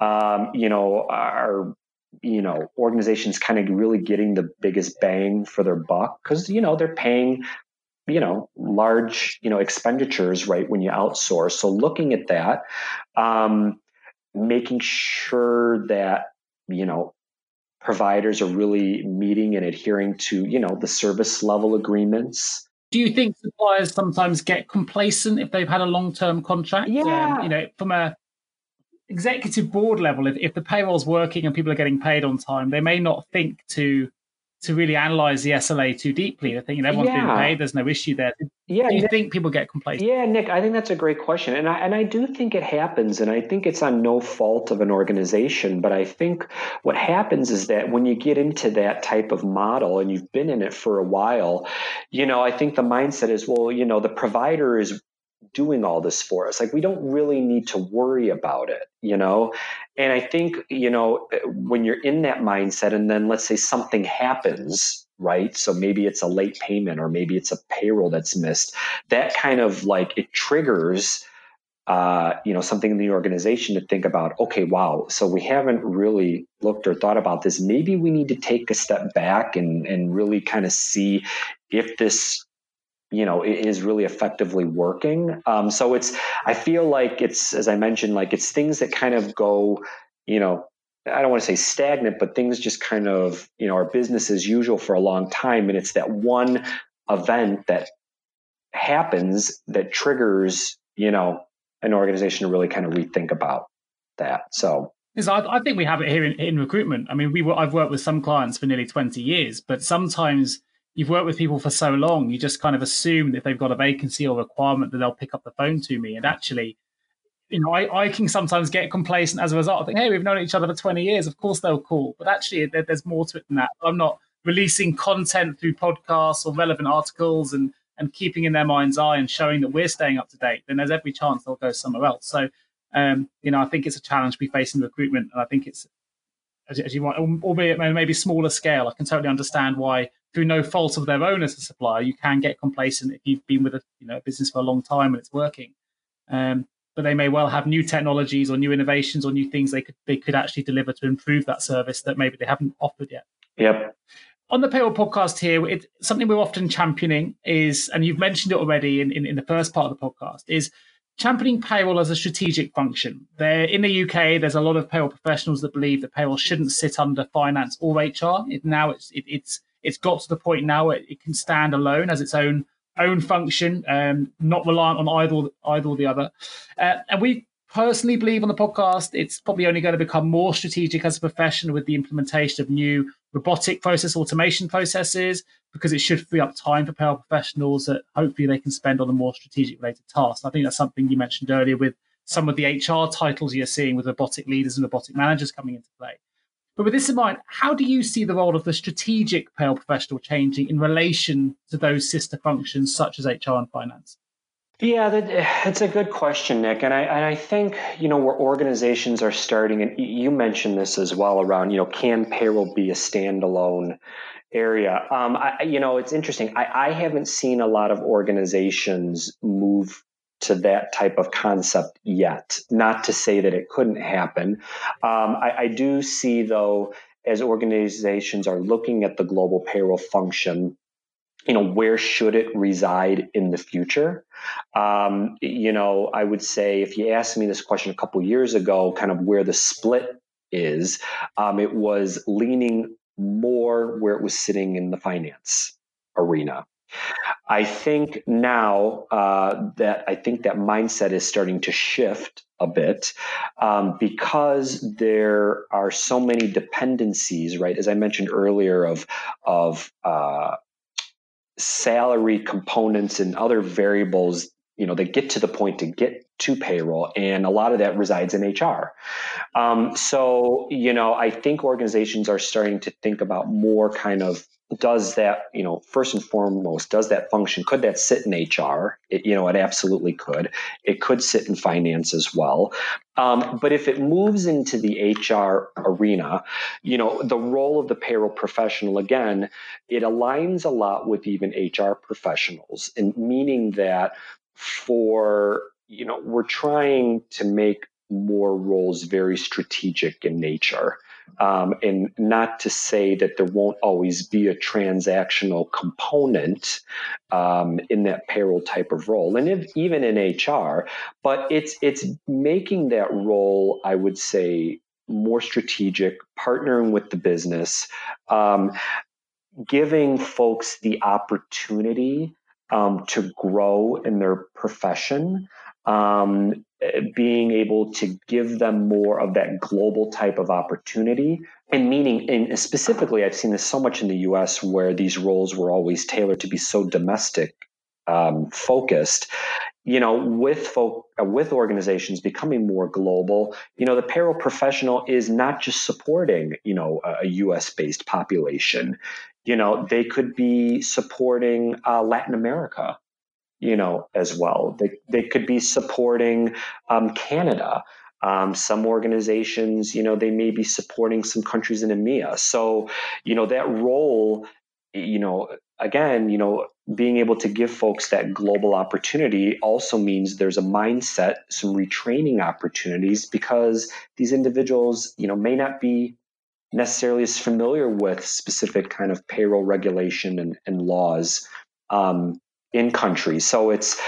Speaker 1: um, you know are you know organizations kind of really getting the biggest bang for their buck because you know they're paying you know large you know expenditures right when you outsource so looking at that um, making sure that you know providers are really meeting and adhering to, you know, the service level agreements.
Speaker 3: Do you think suppliers sometimes get complacent if they've had a long term contract?
Speaker 1: Yeah.
Speaker 3: Um, you know, from a executive board level, if, if the payroll's working and people are getting paid on time, they may not think to to really analyze the SLA too deeply. They think you know, everyone's
Speaker 1: Yeah.
Speaker 3: being paid, there's no issue there.
Speaker 1: Yeah,
Speaker 3: Do you
Speaker 1: Nick-
Speaker 3: think people get complacent?
Speaker 1: Yeah, Nick, I think that's a great question. And I, and I do think it happens. And I think it's on no fault of an organization. But I think what happens is that when you get into that type of model and you've been in it for a while, you know, I think the mindset is, well, you know, the provider is doing all this for us. Like we don't really need to worry about it, you know? And I think, you know, when you're in that mindset and then let's say something happens, right? So maybe it's a late payment or maybe it's a payroll that's missed. That kind of like it triggers uh, you know, something in the organization to think about, okay, wow, so we haven't really looked or thought about this. Maybe we need to take a step back and and really kind of see if this you know is really effectively working um, so it's i feel like it's as i mentioned like it's things that kind of go you know i don't want to say stagnant but things just kind of you know are business as usual for a long time and it's that one event that happens that triggers you know an organization to really kind of rethink about that so
Speaker 3: I think we have it here in, in recruitment. I mean, we were, I've worked with some clients for nearly 20 years, but sometimes you've worked with people for so long, you just kind of assume that if they've got a vacancy or requirement that they'll pick up the phone to me. And actually, you know, I, I can sometimes get complacent as a result. I think, hey, we've known each other for 20 years. Of course they'll call. But actually, there, there's more to it than that. I'm not releasing content through podcasts or relevant articles and, and keeping in their mind's eye and showing that we're staying up to date. Then there's every chance they'll go somewhere else. So, um, you know, I think it's a challenge we face in recruitment. And I think it's, as, as you want, albeit maybe smaller scale, I can totally understand why, through no fault of their own as a supplier, you can get complacent if you've been with a you know a business for a long time and it's working. Um, but they may well have new technologies or new innovations or new things they could they could actually deliver to improve that service that maybe they haven't offered yet.
Speaker 1: yep
Speaker 3: On the payroll podcast here, it, something we're often championing is, and you've mentioned it already in, in, in the first part of the podcast, is championing payroll as a strategic function. There in the UK, there's a lot of payroll professionals that believe that payroll shouldn't sit under finance or HR. It, now it's it, it's it's got to the point now where it can stand alone as its own own function, um, not reliant on either either or the other. Uh, and we personally believe on the podcast it's probably only going to become more strategic as a profession with the implementation of new robotic process automation processes because it should free up time for payroll professionals that hopefully they can spend on the more strategic related tasks. I think that's something you mentioned earlier with some of the HR titles you're seeing with robotic leaders and robotic managers coming into play. But with this in mind, how do you see the role of the strategic payroll professional changing in relation to those sister functions such as HR and finance?
Speaker 1: Yeah, that, that's a good question, Nick. And I and I think you know where organizations are starting, and you mentioned this as well around you know can payroll be a standalone area? Um, I, you know, it's interesting. I, I haven't seen a lot of organizations move to that type of concept yet. Not to say that it couldn't happen. Um, I, I do see though, as organizations are looking at the global payroll function you know where should it reside in the future um, you know i would say if you asked me this question a couple years ago kind of where the split is um, it was leaning more where it was sitting in the finance arena i think now uh, that i think that mindset is starting to shift a bit um, because there are so many dependencies right? As i mentioned earlier of of uh, salary components and other variables you know that get to the point to get to payroll and a lot of that resides in hr um, so you know i think organizations are starting to think about more kind of does that you know first and foremost does that function? Could that sit in hr it, you know it absolutely could. It could sit in finance as well. Um, but if it moves into the hr arena you know the role of the payroll professional again it aligns a lot with even hr professionals and meaning that for you know we're trying to make more roles very strategic in nature um, and not to say that there won't always be a transactional component um, in that payroll type of role, and if, even in HR. But it's it's making that role, I would say, more strategic, partnering with the business, um, giving folks the opportunity um, to grow in their profession, um, being able to give them more of that global type of opportunity. And meaning, and specifically, I've seen this so much in the US where these roles were always tailored to be so domestic um, focused you know, with folk, uh, with organizations becoming more global, you know, the payroll professional is not just supporting, you know, a, a U.S. based population. You know, they could be supporting uh, Latin America, you know, as well. They they could be supporting um, Canada. Um, some organizations, you know, they may be supporting some countries in EMEA. So, you know, that role, you know, again, you know, being able to give folks that global opportunity also means there's a mindset, some retraining opportunities because these individuals, you know, may not be necessarily as familiar with specific kind of payroll regulation and, and laws um, in countries. So it's,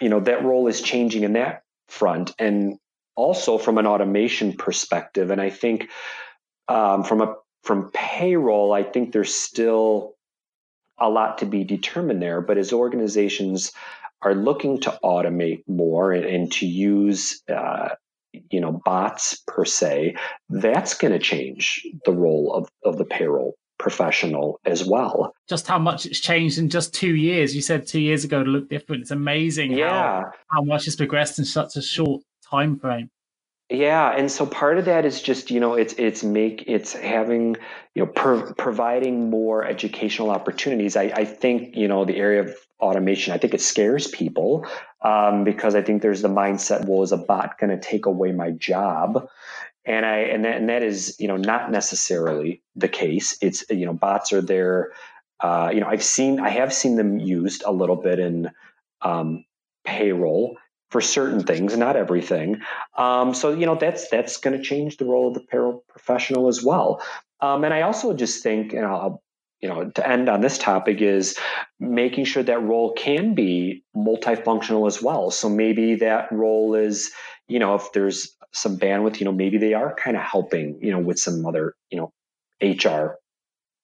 Speaker 1: you know, that role is changing in that front. And also from an automation perspective. And I think um, from a from payroll, I think there's still a lot to be determined there. But as organizations are looking to automate more and, and to use, uh, you know, bots per se, that's going to change the role of, of the payroll professional as well.
Speaker 3: Just how much it's changed in just two years. You said two years ago to look different. It's amazing yeah. how, how much it's progressed in such a short time frame.
Speaker 1: Yeah, and so part of that is just you know it's it's make it's having you know pro- providing more educational opportunities. I, I think you know the area of automation. I think it scares people um, because I think there's the mindset. Well, is a bot going to take away my job? And I and that, and that is you know not necessarily the case. It's you know bots are there. Uh, you know I've seen I have seen them used a little bit in um, payroll for certain things, not everything. Um, so you know that's that's going to change the role of the payroll professional as well. Um, and I also just think, you know, you know, to end on this topic is making sure that role can be multifunctional as well. So maybe that role is, you know, if there's some bandwidth, you know, maybe they are kind of helping, you know, with some other, you know, HR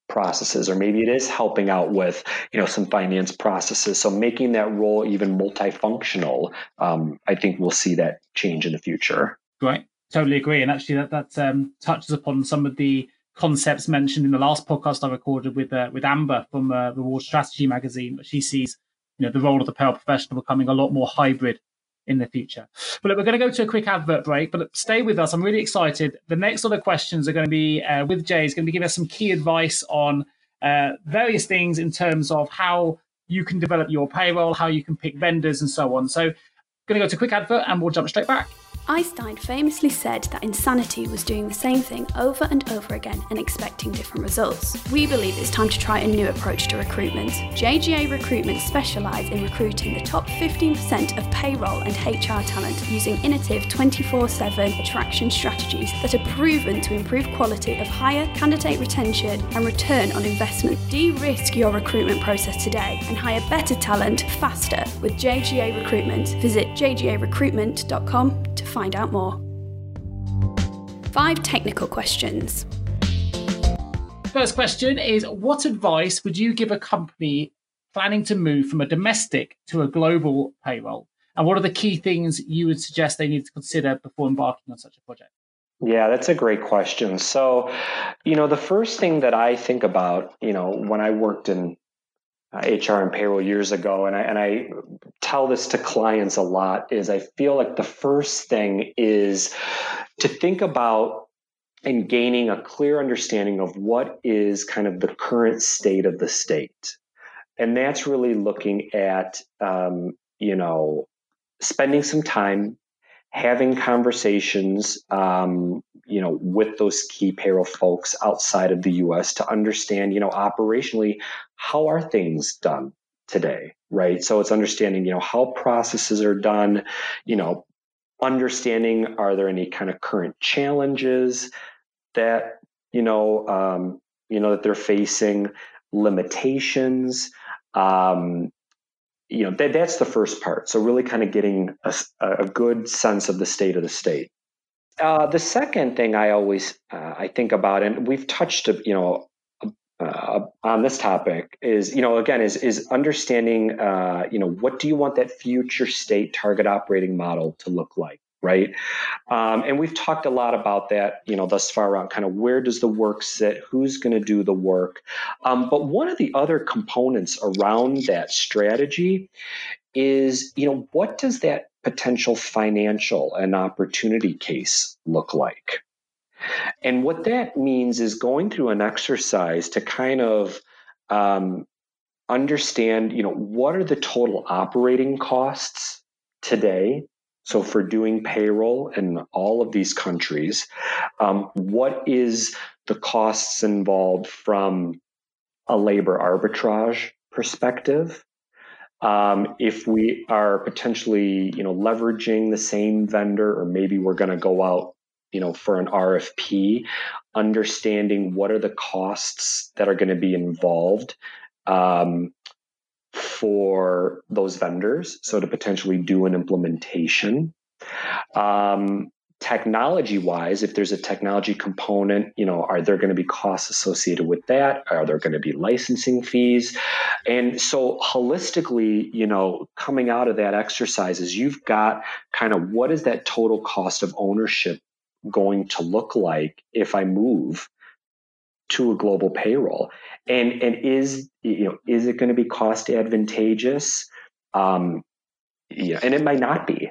Speaker 1: processes or maybe it is helping out with you know some finance processes. So making that role even multifunctional um, i think we'll see that change in the future.
Speaker 3: Right totally agree. And actually that that um, touches upon some of the concepts mentioned in the last podcast i recorded with uh, with amber from uh, reward strategy magazine she sees you know the role of the payroll professional becoming a lot more hybrid in the future. But look, we're going to go to a quick advert break, but stay with us. I'm really excited. The next lot of questions are going to be uh, with Jay. He's going to be giving us some key advice on uh, various things in terms of how you can develop your payroll, how you can pick vendors, and so on. So, going to go to a quick advert and we'll jump straight back.
Speaker 2: Einstein famously said that insanity was doing the same thing over and over again and expecting different results. We believe it's time to try a new approach to recruitment. JGA Recruitment specialise in recruiting the top 15% of payroll and HR talent using innovative 24 7 attraction strategies that are proven to improve quality of hire candidate retention and return on investment. De risk your recruitment process today and hire better talent faster with JGA Recruitment. Visit jgarecruitment.com to find out more. Five technical questions.
Speaker 3: First question is What advice would you give a company planning to move from a domestic to a global payroll? And what are the key things you would suggest they need to consider before embarking on such a project?
Speaker 1: Yeah, that's a great question. So, you know, the first thing that I think about, you know, when I worked in HR uh, and payroll years ago, and I and I tell this to clients a lot is I feel like the first thing is to think about and gaining a clear understanding of what is kind of the current state of the state, and that's really looking at um, you know spending some time having conversations, um, you know, with those key payroll folks outside of the U.S. to understand, you know, operationally how are things done today, right? So it's understanding, you know, how processes are done, you know, understanding are there any kind of current challenges that you know, um, you know that they're facing, limitations. Um, you know that that's the first part so really kind of getting a, a good sense of the state of the state Uh, the second thing I always uh, I think about, and we've touched, you know, uh, on this topic is, you know, again, is is understanding, uh, you know, what do you want that future state target operating model to look like, right? Um, and we've talked a lot about that, you know, thus far around kind of where does the work sit, who's going to do the work. Um, but one of the other components around that strategy is, you know, what does that potential financial and opportunity case look like? And what that means is going through an exercise to kind of um, understand, you know, what are the total operating costs today? So for doing payroll in all of these countries, um, what is the costs involved from a labor arbitrage perspective? Um, if we are potentially, you know, leveraging the same vendor, or maybe we're going to go out you know for an RFP, understanding what are the costs that are going to be involved um, for those vendors. So to potentially do an implementation. Um, technology wise if there's a technology component you know are there going to be costs associated with that are there going to be licensing fees and so holistically you know coming out of that exercise is you've got kind of what is that total cost of ownership going to look like if I move to a global payroll? And and is you know is it going to be cost advantageous? Um, yeah, and it might not be.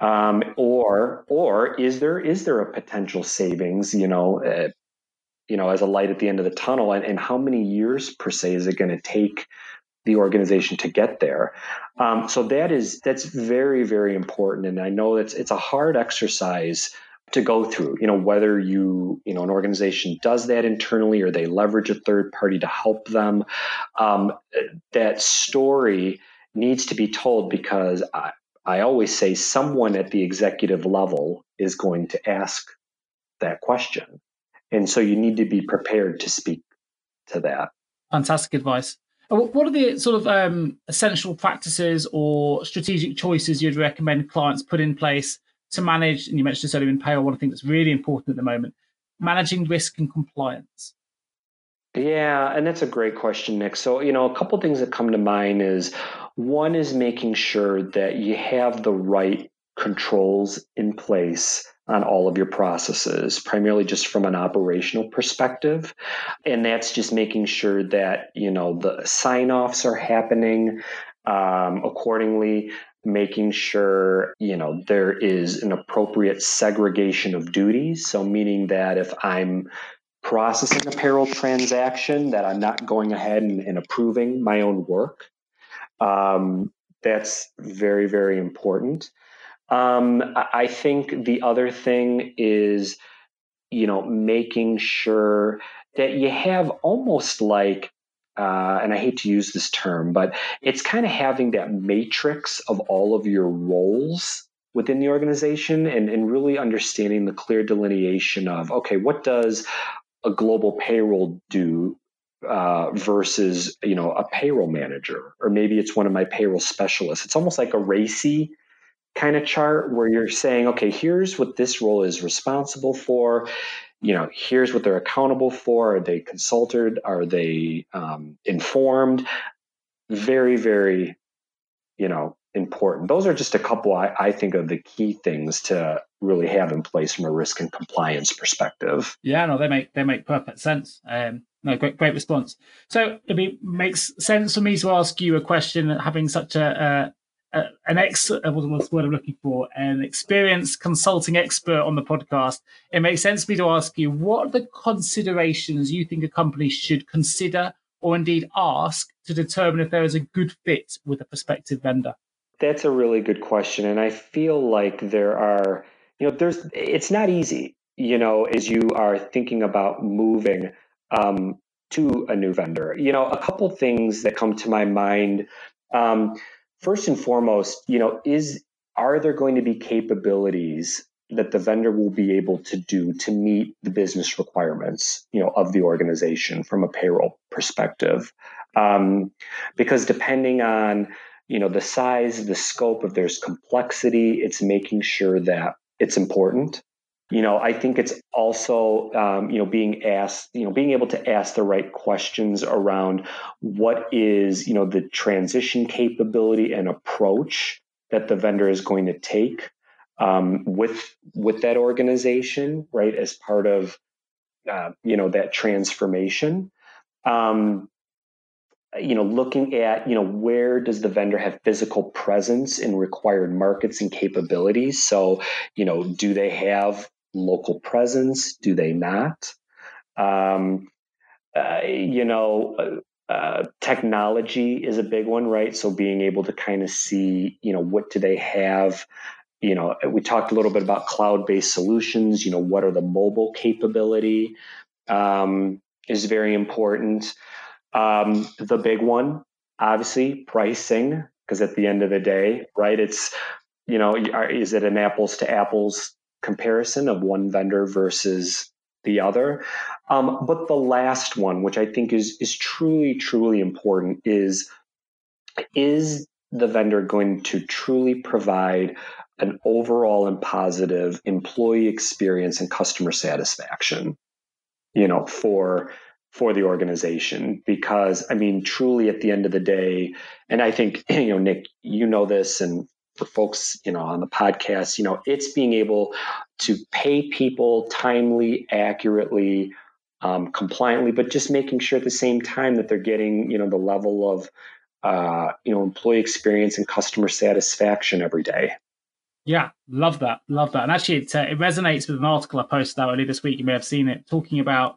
Speaker 1: Um, or or is there is there a potential savings? You know, uh, you know, as a light at the end of the tunnel, and, and how many years per se is it going to take the organization to get there. Um, so that is that's very very important, and I know it's it's a hard exercise to go through you know whether you you know an organization does that internally or they leverage a third party to help them um, that story needs to be told because I, I always say someone at the executive level is going to ask that question and so you need to be prepared to speak to that
Speaker 3: fantastic advice uh, what are the sort of um, essential practices or strategic choices you'd recommend clients put in place to manage, and you mentioned this earlier in payroll, one thing that's really important at the moment, managing risk and compliance?
Speaker 1: Yeah, and that's a great question, Nick. So, you know, a couple things that come to mind is one is making sure that you have the right controls in place on all of your processes, primarily just from an operational perspective. And that's just making sure that, you know, the sign offs are happening um, accordingly making sure you know there is an appropriate segregation of duties so meaning that if i'm processing a payroll transaction that i'm not going ahead and, and approving my own work um, that's very very important. Um, i think the other thing is you know making sure that you have almost like uh, and I hate to use this term, but it's kind of having that matrix of all of your roles within the organization and, and really understanding the clear delineation of okay, what does a global payroll do uh, versus you know a payroll manager, or maybe it's one of my payroll specialists. It's almost like a RACI kind of chart where you're saying, okay, here's what this role is responsible for you know, here's what they're accountable for. Are they consulted? Are they um, informed? Very, very, you know, important. Those are just a couple, I, I, think, of the key things to really have in place from a risk and compliance perspective.
Speaker 3: Yeah, no, they make they make perfect sense. Um, no, great, great response. So it makes sense for me to ask you a question, having such a, uh, an ex uh, what's the word I'm looking for an experienced consulting expert on the podcast, it makes sense for me to ask you what are the considerations you think a company should consider or indeed ask to determine if there is a good fit with a prospective vendor.
Speaker 1: That's a really good question, and I feel like there are you know there's it's not easy you know as you are thinking about moving um, to a new vendor. You know a couple things that come to my mind. Um, first and foremost, you know, is are there going to be capabilities that the vendor will be able to do to meet the business requirements, you know, of the organization from a payroll perspective? Um, because depending on you know the size, the scope, if there's complexity, it's making sure that it's important you know, I think it's also, um, you know, being asked, you know, being able to ask the right questions around what is, you know, the transition capability and approach that the vendor is going to take um, with with that organization, right, as part of, uh, you know, that transformation. Um, you know, looking at, you know, where does the vendor have physical presence in required markets and capabilities? So, you know, do they have local presence? Do they not? Um, uh, you know, uh, uh, technology is a big one, right? So being able to kind of see, you know, what do they have? You know, we talked a little bit about cloud-based solutions. You know, what are the mobile capability um, is very important. Um, the big one, obviously, pricing, because at the end of the day, right, it's you know, is it an apples to apples comparison of one vendor versus the other. Um, but the last one, which I think is is truly truly important, is is the vendor going to truly provide an overall and positive employee experience and customer satisfaction you know for for the organization because i mean truly at the end of the day and i think you know nick you know this and for folks, you know, on the podcast, you know, it's being able to pay people timely, accurately, um, compliantly, but just making sure at the same time that they're getting, you know, the level of, uh, you know, employee experience and customer satisfaction every day.
Speaker 3: Yeah, love that, love that, and actually, it, uh, it resonates with an article I posted out earlier this week. You may have seen it, talking about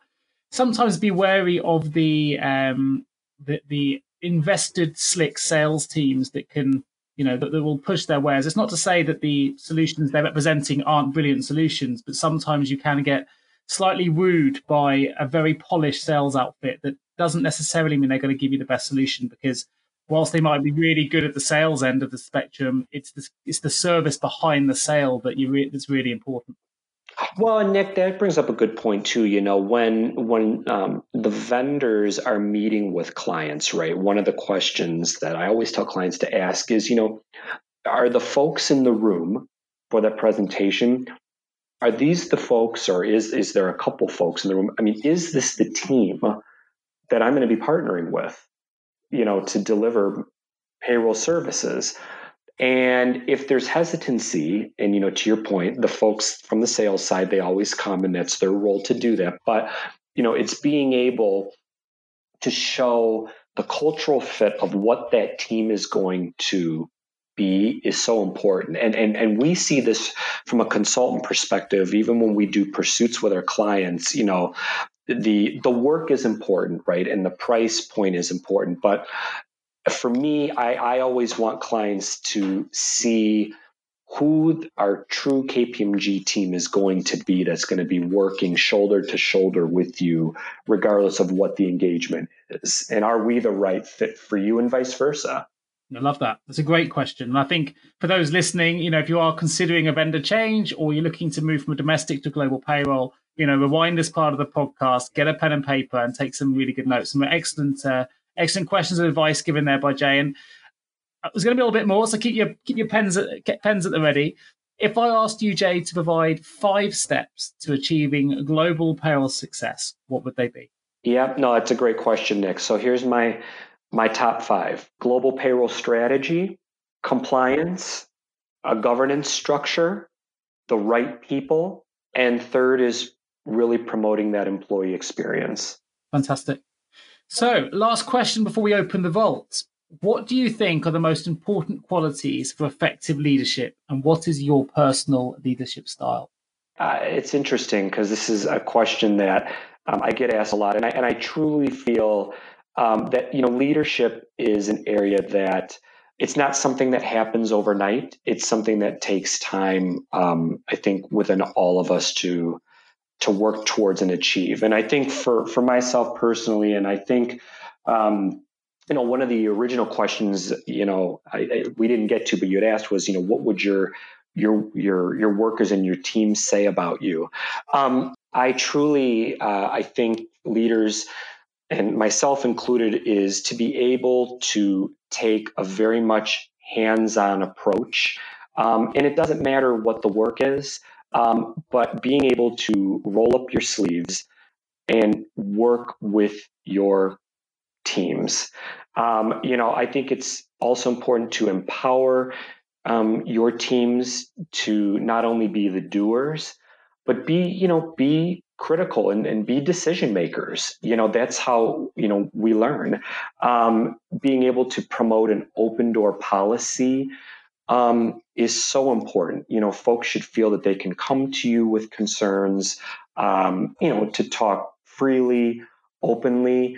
Speaker 3: sometimes be wary of the um, the, the invested slick sales teams that can you know that, that will push their wares. It's not to say that the solutions they're representing aren't brilliant solutions, but sometimes you can get slightly wooed by a very polished sales outfit that doesn't necessarily mean they're going to give you the best solution because whilst they might be really good at the sales end of the spectrum, it's the, it's the service behind the sale that you re- that's really important.
Speaker 1: Well, Nick, that brings up a good point too. You know, when when um, the vendors are meeting with clients, right? One of the questions that I always tell clients to ask is, you know, are the folks in the room for that presentation? Are these the folks, or is is there a couple folks in the room? I mean, is this the team that I'm going to be partnering with? You know, to deliver payroll services. And if there's hesitancy, and you know, to your point, the folks from the sales side, they always come and that's their role to do that. But you know, it's being able to show the cultural fit of what that team is going to be is so important. And and and we see this from a consultant perspective, even when we do pursuits with our clients, you know, the the work is important, right? And the price point is important. But for me, I, I always want clients to see who our true KPMG team is going to be that's going to be working shoulder to shoulder with you, regardless of what the engagement is. And are we the right fit for you and vice versa?
Speaker 3: I love that. That's a great question. And I think for those listening, you know, if you are considering a vendor change or you're looking to move from a domestic to global payroll, you know, rewind this part of the podcast, get a pen and paper and take some really good notes. Some excellent uh, excellent questions and advice given there by Jay. And uh, there's going to be a little bit more, so keep your keep your pens at, get pens at the ready. If I asked you, Jay, to provide five steps to achieving global payroll success, what would they be?
Speaker 1: Yeah, no, that's a great question, Nick. So here's my my top five: global payroll strategy, compliance, a governance structure, the right people, and third is really promoting that employee experience.
Speaker 3: Fantastic. So, last question before we open the vault. What do you think are the most important qualities for effective leadership, and what is your personal leadership style?
Speaker 1: Uh, it's interesting because this is a question that um, I get asked a lot, and I, and I truly feel um, that you know leadership is an area that it's not something that happens overnight. It's something that takes time. Um, I think within all of us to to work towards and achieve. And I think for for myself personally, and I think um, you know one of the original questions you know I, I, we didn't get to, but you had asked was you know what would your your your your workers and your team say about you? Um, I truly uh, I think leaders and myself included is to be able to take a very much hands-on approach um, and it doesn't matter what the work is um, but being able to roll up your sleeves and work with your teams. Um, you know, I think it's also important to empower um, your teams to not only be the doers, but be, you know, be critical and, and be decision makers. You know, that's how, you know, we learn. Um, being able to promote an open door policy um, is so important. You know, folks should feel that they can come to you with concerns, um, you know, to talk freely, openly.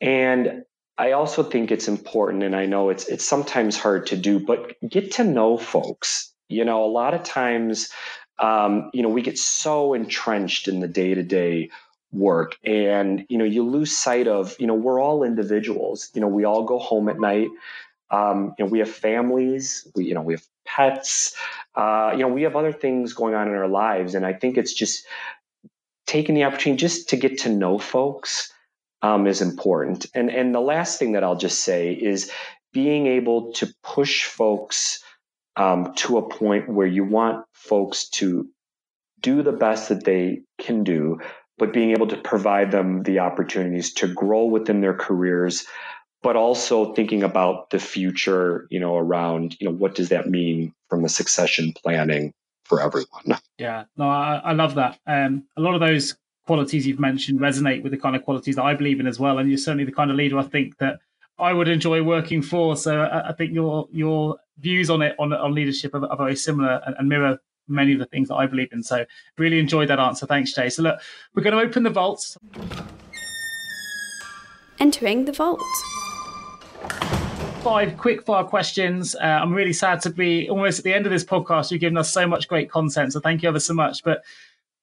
Speaker 1: And I also think it's important, and I know it's it's sometimes hard to do, but get to know folks. You know, a lot of times, um, you know, we get so entrenched in the day to day work, and you know, you lose sight of, you know, we're all individuals. You know, we all go home at night. Um, you know, we have families. We, you know, we have pets. Uh, you know, we have other things going on in our lives, and I think it's just taking the opportunity just to get to know folks um, is important. And and the last thing that I'll just say is being able to push folks um, to a point where you want folks to do the best that they can do, but being able to provide them the opportunities to grow within their careers, but also thinking about the future, you know, around, you know, what does that mean from a succession planning for everyone?
Speaker 3: Yeah, no, I, I love that. Um, a lot of those qualities you've mentioned resonate with the kind of qualities that I believe in as well. And you're certainly the kind of leader I think that I would enjoy working for. So I, I think your your views on it on, on leadership are, are very similar and, and, mirror many of the things that I believe in. So really enjoyed that answer. Thanks, Jay. So look, we're going to open the vaults.
Speaker 2: Entering the vault.
Speaker 3: Five quick fire questions. Uh, I'm really sad to be almost at the end of this podcast. You've given us so much great content, so thank you ever so much. But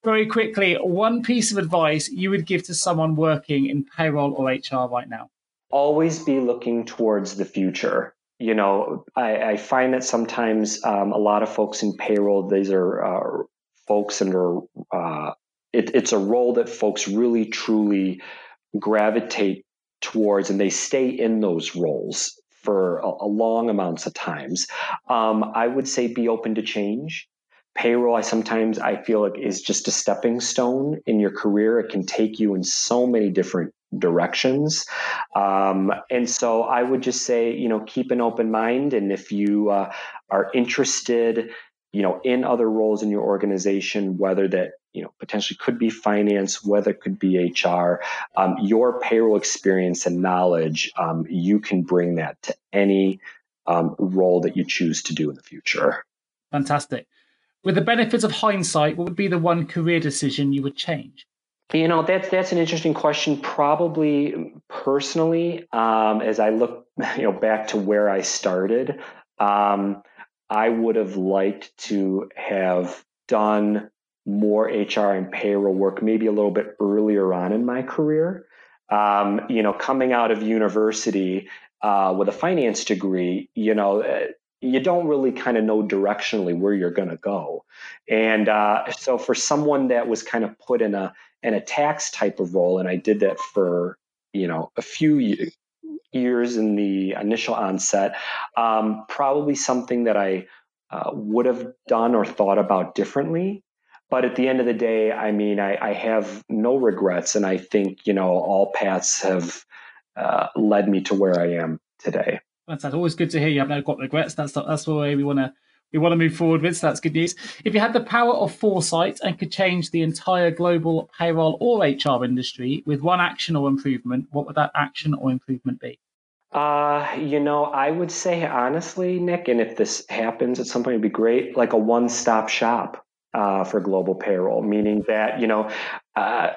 Speaker 3: very quickly, one piece of advice you would give to someone working in payroll or HR right now?
Speaker 1: Always be looking towards the future. You know, I, I find that sometimes um, a lot of folks in payroll, these are uh, folks and uh, it, it's a role that folks really truly gravitate towards and they stay in those roles for a, a long amounts of times. Um, I would say be open to change. Payroll i sometimes i feel like is just a stepping stone in your career. It can take you in so many different directions. Um, and so i would just say you know keep an open mind and if you uh, are interested you know in other roles in your organization whether that you know potentially could be finance whether it could be hr um, your payroll experience and knowledge um, you can bring that to any um, role that you choose to do in the future
Speaker 3: fantastic with the benefits of hindsight, what would be the one career decision you would change?
Speaker 1: You know, that's that's an interesting question. Probably personally, um, as I look, you know, back to where I started, um, I would have liked to have done more HR and payroll work maybe a little bit earlier on in my career. Um, you know, coming out of university uh, with a finance degree, you know, you don't really kind of know directionally where you're going to go. And uh, so for someone that was kind of put in a in a tax type of role, and I did that for you know a few years in the initial onset, um, probably something that I uh, would have done or thought about differently. But at the end of the day, I mean, I, I have no regrets, and I think you know all paths have uh, led me to where I am today.
Speaker 3: That's, that's always good to hear. You haven't got regrets. That's the, that's the way we want to we want to move forward with. So that's good news. If you had the power of foresight and could change the entire global payroll or HR industry with one action or improvement, what would that action or improvement be?
Speaker 1: Uh, you know, I would say honestly, Nick, and if this happens at some point, it'd be great, like a one-stop shop uh, for global payroll, meaning that you know, uh,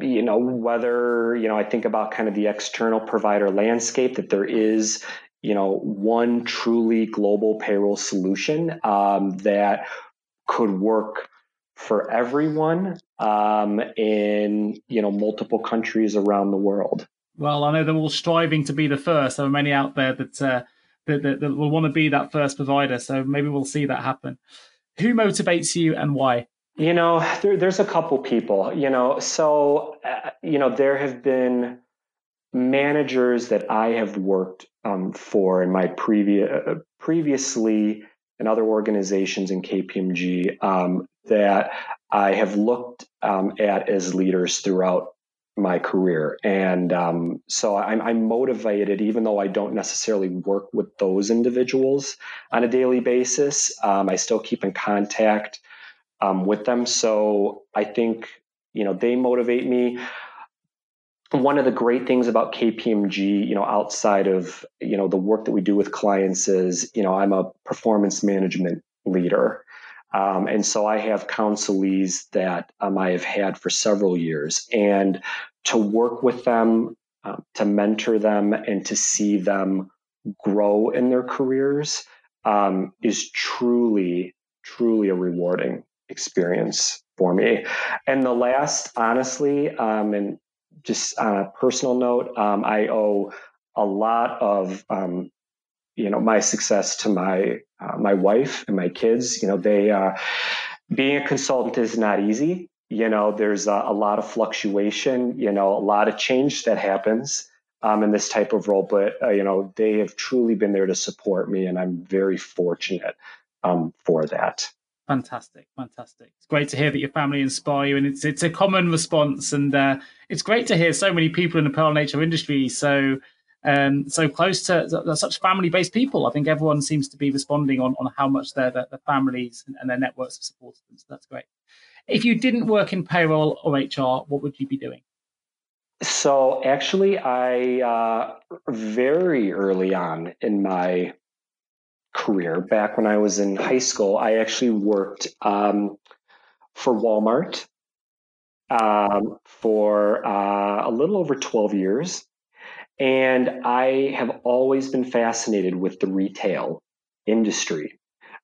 Speaker 1: you know whether you know i think about kind of the external provider landscape that there is you know one truly global payroll solution um, that could work for everyone um, in you know multiple countries around the world
Speaker 3: well i know they're all striving to be the first. There are many out there that uh, that, that, that will want to be that first provider so maybe we'll see that happen. Who motivates you and why?
Speaker 1: You know, there, there's a couple people, you know, so, uh, you know, there have been managers that I have worked um, for in my previous, uh, previously and other organizations in KPMG um, that I have looked um, at as leaders throughout my career. And um, so I'm, I'm, motivated, even though I don't necessarily work with those individuals on a daily basis. Um, I still keep in contact um, with them. So I think, you know, they motivate me. One of the great things about KPMG, you know, outside of, you know, the work that we do with clients is, you know, I'm a performance management leader. Um, and so I have counselees that um, I have had for several years. And to work with them, um, to mentor them, and to see them grow in their careers um, is truly, truly a rewarding experience for me. And the last, honestly, um, and just on a personal note, um, I owe a lot of um, you know my success to my uh, my wife and my kids. You know, they uh, being a consultant is not easy. You know, there's a, a, lot of fluctuation. You know, a lot of change that happens um, in this type of role. But uh, you know, they have truly been there to support me, and I'm very fortunate um, for that.
Speaker 3: Fantastic, fantastic. It's great to hear that your family inspire you, and it's it's a common response, and uh, it's great to hear so many people in the pearl nature industry so um, so close to such family based people. I think everyone seems to be responding on on how much their their, their families and, and, their networks have supported them. So that's great. If you didn't work in payroll or HR, what would you be doing?
Speaker 1: So actually, I uh, very early on in my career, back when I was in high school, I actually worked um, for Walmart um, for uh, a little over 12 years. And I have always been fascinated with the retail industry.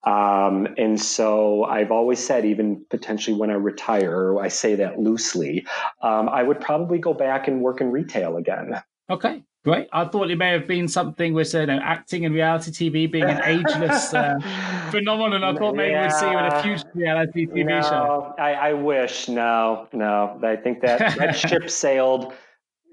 Speaker 1: Um, and so I've always said, even potentially when I retire, I say that loosely, um, I would probably go back and work in retail again.
Speaker 3: Okay, Great. I thought it may have been something with you know, acting and reality TV being an ageless uh, phenomenon. I thought maybe yeah. we'd see you in a future reality TV
Speaker 1: no,
Speaker 3: show.
Speaker 1: I, I wish. No, no. I think that that ship sailed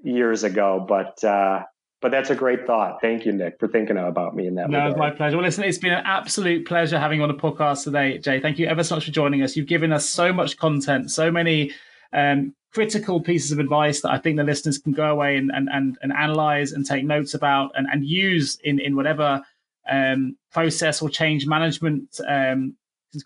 Speaker 1: years ago, but uh, but that's a great thought. Thank you, Nick, for thinking about me in that. Way.
Speaker 3: No, it's my pleasure. Well, listen, it's been an absolute pleasure having you on the podcast today, Jay. Thank you ever so much for joining us. You've given us so much content, so many um, critical pieces of advice that I think the listeners can go away and and, and, and analyze and take notes about and, and use in, in whatever um, process or change management um,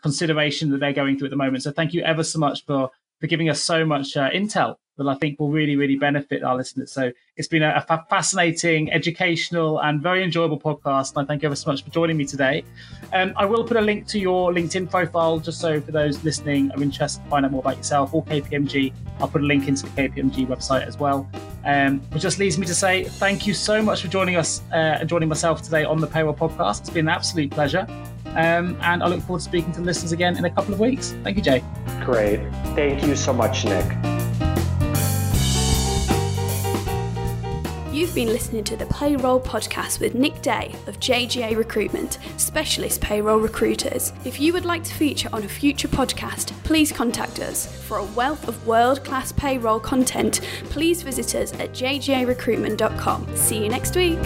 Speaker 3: consideration that they're going through at the moment. So thank you ever so much for for giving us so much uh, intel that I think will really, really benefit our listeners. So it's been a, a, fascinating, educational, and very enjoyable podcast. And I thank you ever so much for joining me today. Um, I will put a link to your LinkedIn profile just so for those listening are interested to find out more about yourself or KPMG. I'll put a link into the KPMG website as well. Um, which just leads me to say thank you so much for joining us uh, and joining myself today on the Payroll Podcast. It's been an absolute pleasure. Um, and I look forward to speaking to listeners again in a couple of weeks. Thank you, Jay.
Speaker 1: Great. Thank you so much, Nick.
Speaker 2: You've been listening to the Payroll Podcast with Nick Day of JGA Recruitment, specialist payroll recruiters. If you would like to feature on a future podcast, please contact us. For a wealth of world class payroll content, please visit us at jgarecruitment.com. See you next week.